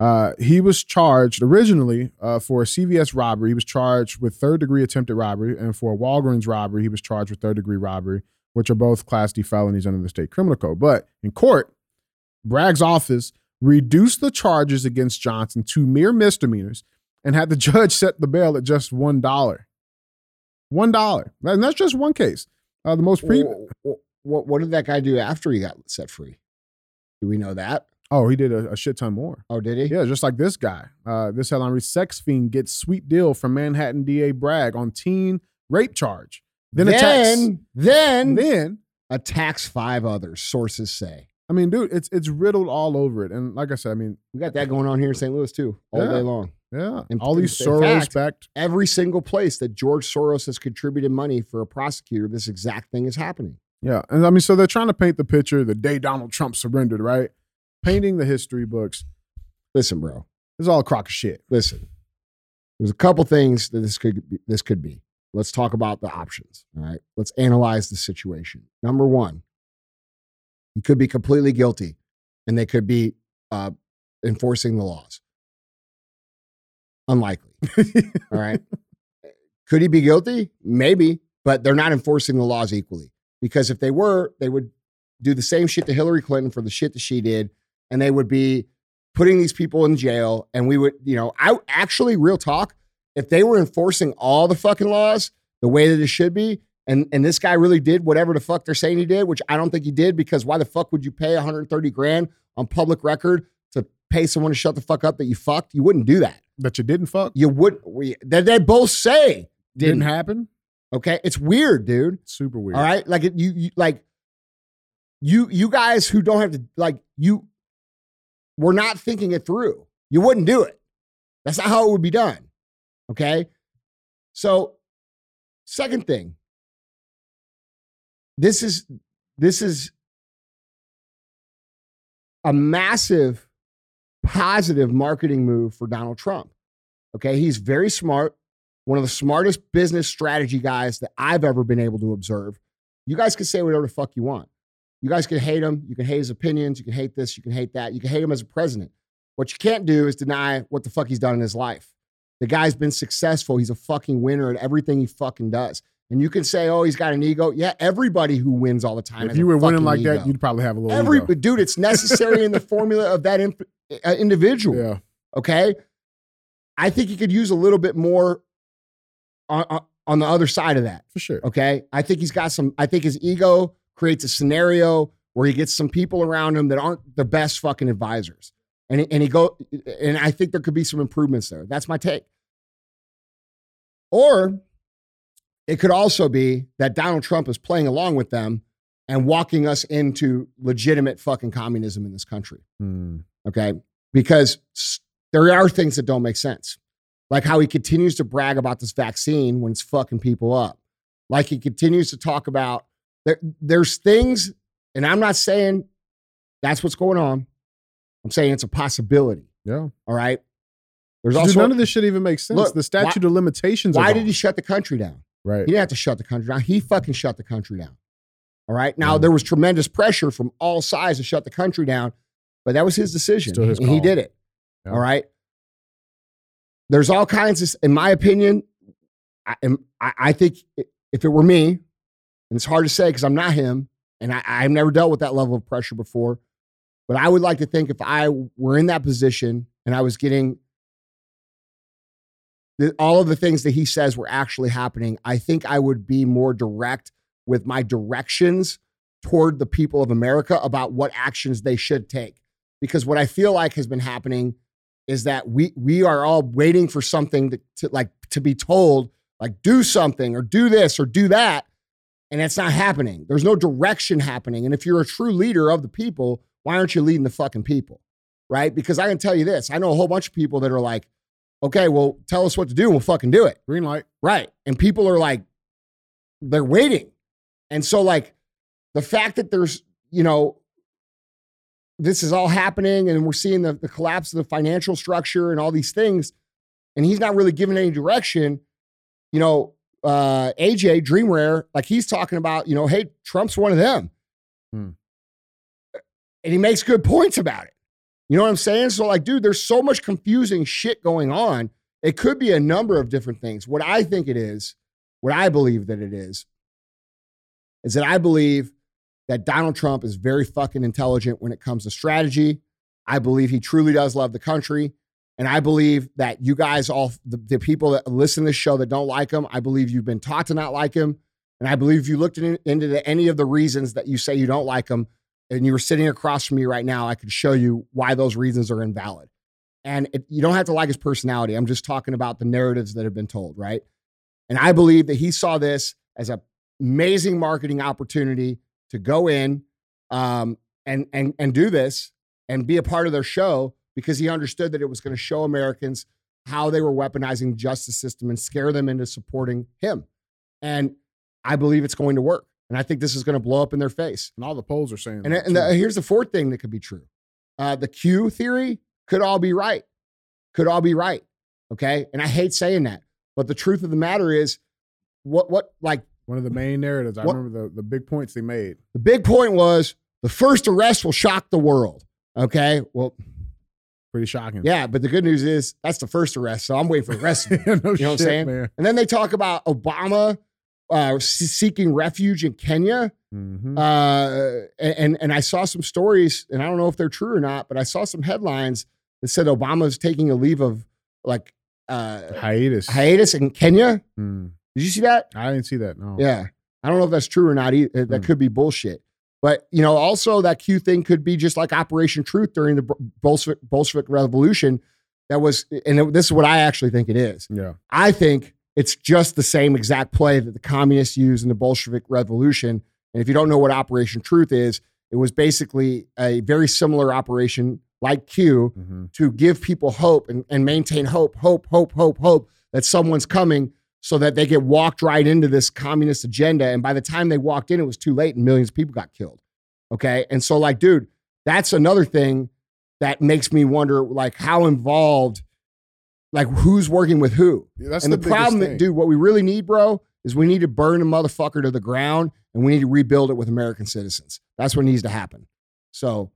Uh, he was charged originally uh, for a CVS robbery. He was charged with third degree attempted robbery, and for a Walgreens robbery, he was charged with third degree robbery, which are both Class D felonies under the state criminal code. But in court, Bragg's office reduced the charges against Johnson to mere misdemeanors and had the judge set the bail at just one dollar. One dollar, and that's just one case. Uh, the most pre. What, what, what did that guy do after he got set free? Do we know that? Oh, he did a, a shit ton more. Oh, did he? Yeah, just like this guy. Uh, this headline reads: Sex fiend gets sweet deal from Manhattan DA Bragg on teen rape charge. Then, Then, attacks. then, Then, attacks five others. Sources say I mean, dude, it's it's riddled all over it. And like I said, I mean, we got that going on here in St. Louis too, all Yeah. day long. yeah, and all these Soros backed. Every single place that George Soros has contributed money for a prosecutor, this exact thing is happening. Yeah, and I mean, so they're trying to paint the picture the day Donald Trump surrendered, right? Painting the history books Listen, bro. This is all a crock of shit. Listen. There's a couple things that this could be, this could be. Let's talk about the options. All right. Let's analyze the situation. Number one, he could be completely guilty, and they could be uh, enforcing the laws. Unlikely. All right. Could he be guilty? Maybe, but they're not enforcing the laws equally. Because if they were, they would do the same shit to Hillary Clinton for the shit that she did, and they would be putting these people in jail. And we would, you know, I actually, real talk, if they were enforcing all the fucking laws the way that it should be, and and this guy really did whatever the fuck they're saying he did, which I don't think he did, because why the fuck would you pay 130 grand on public record to pay someone to shut the fuck up that you fucked? You wouldn't do that. That you didn't fuck You would. We, they, they both say didn't didn't. happen. Okay, it's weird, dude. Super weird. All right, like it, you, you, like you, you guys who don't have to, like you, we're not thinking it through. You wouldn't do it. That's not how it would be done. Okay, so second thing, this is this is a massive positive marketing move for Donald Trump. Okay, he's very smart one of the smartest business strategy guys that I've ever been able to observe. You guys can say whatever the fuck you want. You guys can hate him. You can hate his opinions. You can hate this. You can hate that. You can hate him as a president. What you can't do is deny what the fuck he's done in his life. The guy's been successful. He's a fucking winner at everything he fucking does. And you can say, oh, he's got an ego. Yeah, everybody who wins all the time. If you were winning like ego. that, you'd probably have a little. Every ego. dude, it's necessary in the formula of that imp- uh, individual. Yeah. Okay. I think he could use a little bit more on, on, on the other side of that. for sure. Okay. I think he's got some, I think his ego creates a scenario where he gets some people around him that aren't the best fucking advisors. And, he- and he go, and I think there could be some improvements there. That's my take. Or it could also be that Donald Trump is playing along with them and walking us into legitimate fucking communism in this country Hmm. okay? Because there are things that don't make sense. Like how he continues to brag about this vaccine when it's fucking people up. Like he continues to talk about there, there's things, and I'm not saying that's what's going on. I'm saying it's a possibility. Yeah. All right. There's Dude, also none of this shit even makes sense. Look, the statute of limitations. why did he shut the country down? Right. He didn't have to shut the country down. He fucking shut the country down. All right. Now there was tremendous pressure from all sides to shut the country down, but that was his decision. His and he did it. Yeah. All right. There's all kinds of, in my opinion, I, am- I, I think if it were me, and it's hard to say because I'm not him, and I, I've never dealt with that level of pressure before, but I would like to think if I were in that position and I was getting the, all of the things that he says were actually happening, I think I would be more direct with my directions toward the people of America about what actions they should take. Because what I feel like has been happening is that we we are all waiting for something to, to like to be told like do something or do this or do that and it's not happening. There's no direction happening. And if you're a true leader of the people, why aren't you leading the fucking people? Right? Because I can tell you this I know a whole bunch of people that are like, okay, well, tell us what to do and we'll fucking do it. Green light. Right. And people are like, they're waiting. And so, like, the fact that there's, you know, this is all happening and we're seeing the, the collapse of the financial structure and all these things, and he's not really giving any direction, you know, uh, AJ Dream Rare, like he's talking about, you know, hey, Trump's one of them. Hmm. And he makes good points about it. You know what I'm saying? So, like, dude, there's so much confusing shit going on. It could be a number of different things. What I think it is, what I believe that it is, is that I believe that Donald Trump is very fucking intelligent when it comes to strategy. I believe he truly does love the country. And I believe that you guys, all the, the people that listen to this show that don't like him, I believe you've been taught to not like him. And I believe if you looked in, into the, any of the reasons that you say you don't like him, and you were sitting across from me right now, I could show you why those reasons are invalid. And it, you don't have to like his personality. I'm just talking about the narratives that have been told, right? And I believe that he saw this as an amazing marketing opportunity to go in um, and and and do this and be a part of their show because he understood that it was going to show Americans how they were weaponizing the justice system and scare them into supporting him. And I believe it's going to work. And I think this is going to blow up in their face. And all the polls are saying. And, that, and the, here's the fourth thing that could be true uh, the Q theory could all be right. Could all be right. Okay. And I hate saying that. But the truth of the matter is, what, what, like, one of the main narratives. I What- remember the, the big points they made. the big point was the first arrest will shock the world. Okay. Well, Pretty shocking. yeah. But the good news is that's the first arrest. So I'm waiting for the rest. no You know what I'm saying? man. and then they talk about Obama uh, seeking refuge in Kenya. Mhm. Uh, and and I saw some stories, and I don't know if they're true or not, but I saw some headlines that said Obama's taking a leave of like uh, hiatus. hiatus in Kenya. Mm. Did you see that? I didn't see that. No. Yeah, I don't know if that's true or not. That Hmm. could be bullshit. But you know, also that Q thing could be just like Operation Trust during the Bolshevik, Bolshevik Revolution. That was, and this is what I actually think it is. Yeah. I think it's just the same exact play that the communists used in the Bolshevik Revolution. And if you don't know what Operation Trust is, it was basically a very similar operation like Q hmm to give people hope and, and maintain hope, hope, hope, hope, hope that someone's coming so that they get walked right into this communist agenda. And by the time they walked in, it was too late and millions of people got killed. Okay. And so, like, dude, that's another thing that makes me wonder, like, how involved, like, who's working with who? That's and the, biggest problem, thing. dude, what we really need, bro, is we need to burn the motherfucker to the ground and we need to rebuild it with American citizens. That's what needs to happen. So,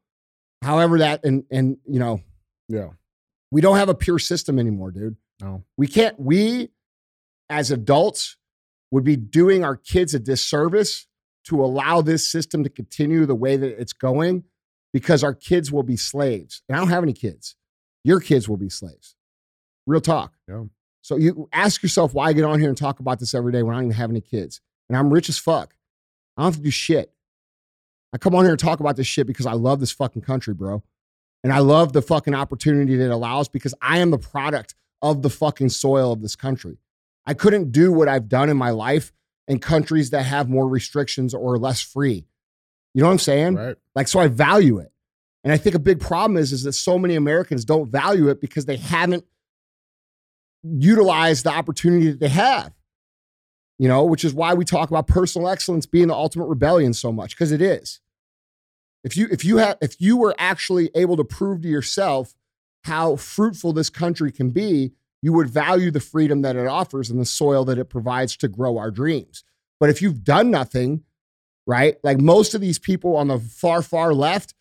however, that, and, and, you know, Yeah. we don't have a pure system anymore, dude. No. We can't, we as adults would be doing our kids a disservice to allow this system to continue the way that it's going because our kids will be slaves. And I don't have any kids. Your kids will be slaves. Real talk. Yeah. So you ask yourself why I get on here and talk about this every day when I don't even have any kids. And I'm rich as fuck. I don't have to do shit. I come on here and talk about this shit because I love this fucking country, bro. And I love the fucking opportunity that it allows because I am the product of the fucking soil of this country. I couldn't do what I've done in my life in countries that have more restrictions or less free. You know what I'm saying? Right. Like, so I value it. And I think a big problem is, is that so many Americans don't value it because they haven't utilized the opportunity that they have. You know, which is why we talk about personal excellence being the ultimate rebellion so much, because it is. If you if you have if you were actually able to prove to yourself how fruitful this country can be, you would value the freedom that it offers and the soil that it provides to grow our dreams. But if you've done nothing, right? Like most of these people on the far, far left,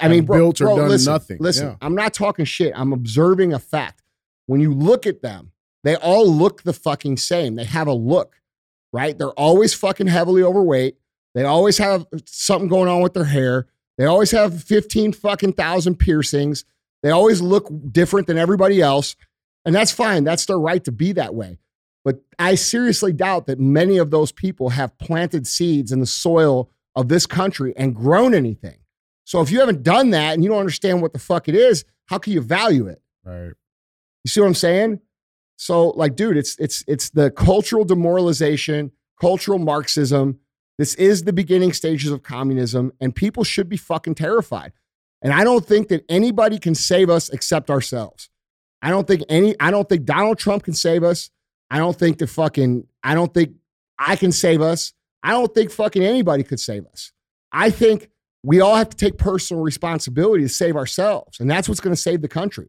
I mean, bro, built or bro, done listen, nothing. Listen, Yeah. I'm not talking shit. I'm observing a fact. When you look at them, they all look the fucking same. They have a look, right? They're always fucking heavily overweight. They always have something going on with their hair. They always have 15 fucking thousand piercings. They always look different than everybody else. And that's fine. That's their right to be that way. But I seriously doubt that many of those people have planted seeds in the soil of this country and grown anything. So if you haven't done that and you don't understand what the fuck it is, how can you value it? Right. You see what I'm saying? So, like, dude, it's it's it's the cultural demoralization, cultural Marxism, This is the beginning stages of communism, and people should be fucking terrified. And I don't think that anybody can save us except ourselves. I don't think any, I don't think Donald Trump can save us. I don't think the fucking, I don't think I can save us. I don't think fucking anybody could save us. I think we all have to take personal responsibility to save ourselves. And that's what's going to save the country.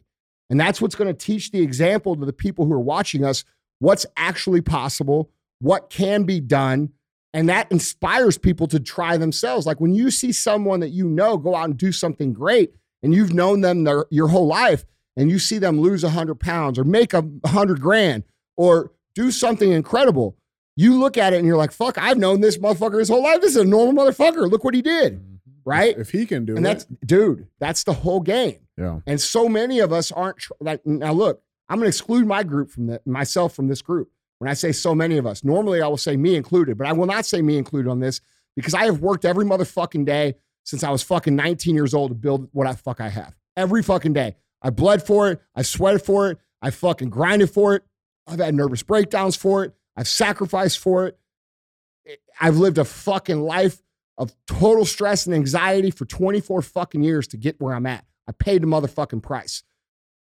And that's what's going to teach the example to the people who are watching us what's actually possible, what can be done. And that inspires people to try themselves. Like when you see someone that you know go out and do something great and you've known them their, your whole life and you see them lose 100 pounds or make a 100 grand or do something incredible, you look at it and you're like, fuck, I've known this motherfucker his whole life. This is a normal motherfucker. Look what he did. Mm-hmm. Right? If he can do it. and it. that's, dude, that's the whole game. Yeah. And so many of us aren't like now. Look, I'm going to exclude my group from the myself from this group. When I say so many of us, normally I will say me included, but I will not say me included on this because I have worked every motherfucking day since I was fucking 19 years old to build what I fuck I have. Every fucking day. I bled for it. I sweated for it. I fucking grinded for it. I've had nervous breakdowns for it. I've sacrificed for it. I've lived a fucking life of total stress and anxiety for 24 fucking years to get where I'm at. I paid the motherfucking price.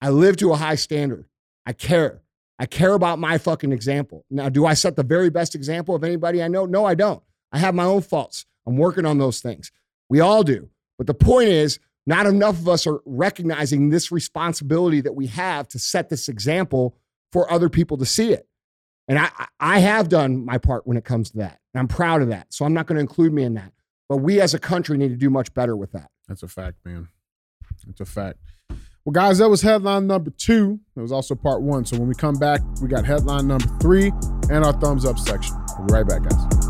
I live to a high standard. I care. I care about my fucking example. Now, do I set the very best example of anybody I know? No, I don't. I have my own faults. I'm working on those things. We all do. But the point is, not enough of us are recognizing this responsibility that we have to set this example for other people to see it. And I, I have done my part when it comes to that. And I'm proud of that. So I'm not going to include me in that. But we as a country need to do much better with that. That's a fact, man. That's a fact. Well, guys, that was headline number two. That was also part one. So when we come back, we got headline number three and our thumbs up section. We'll be right back, guys.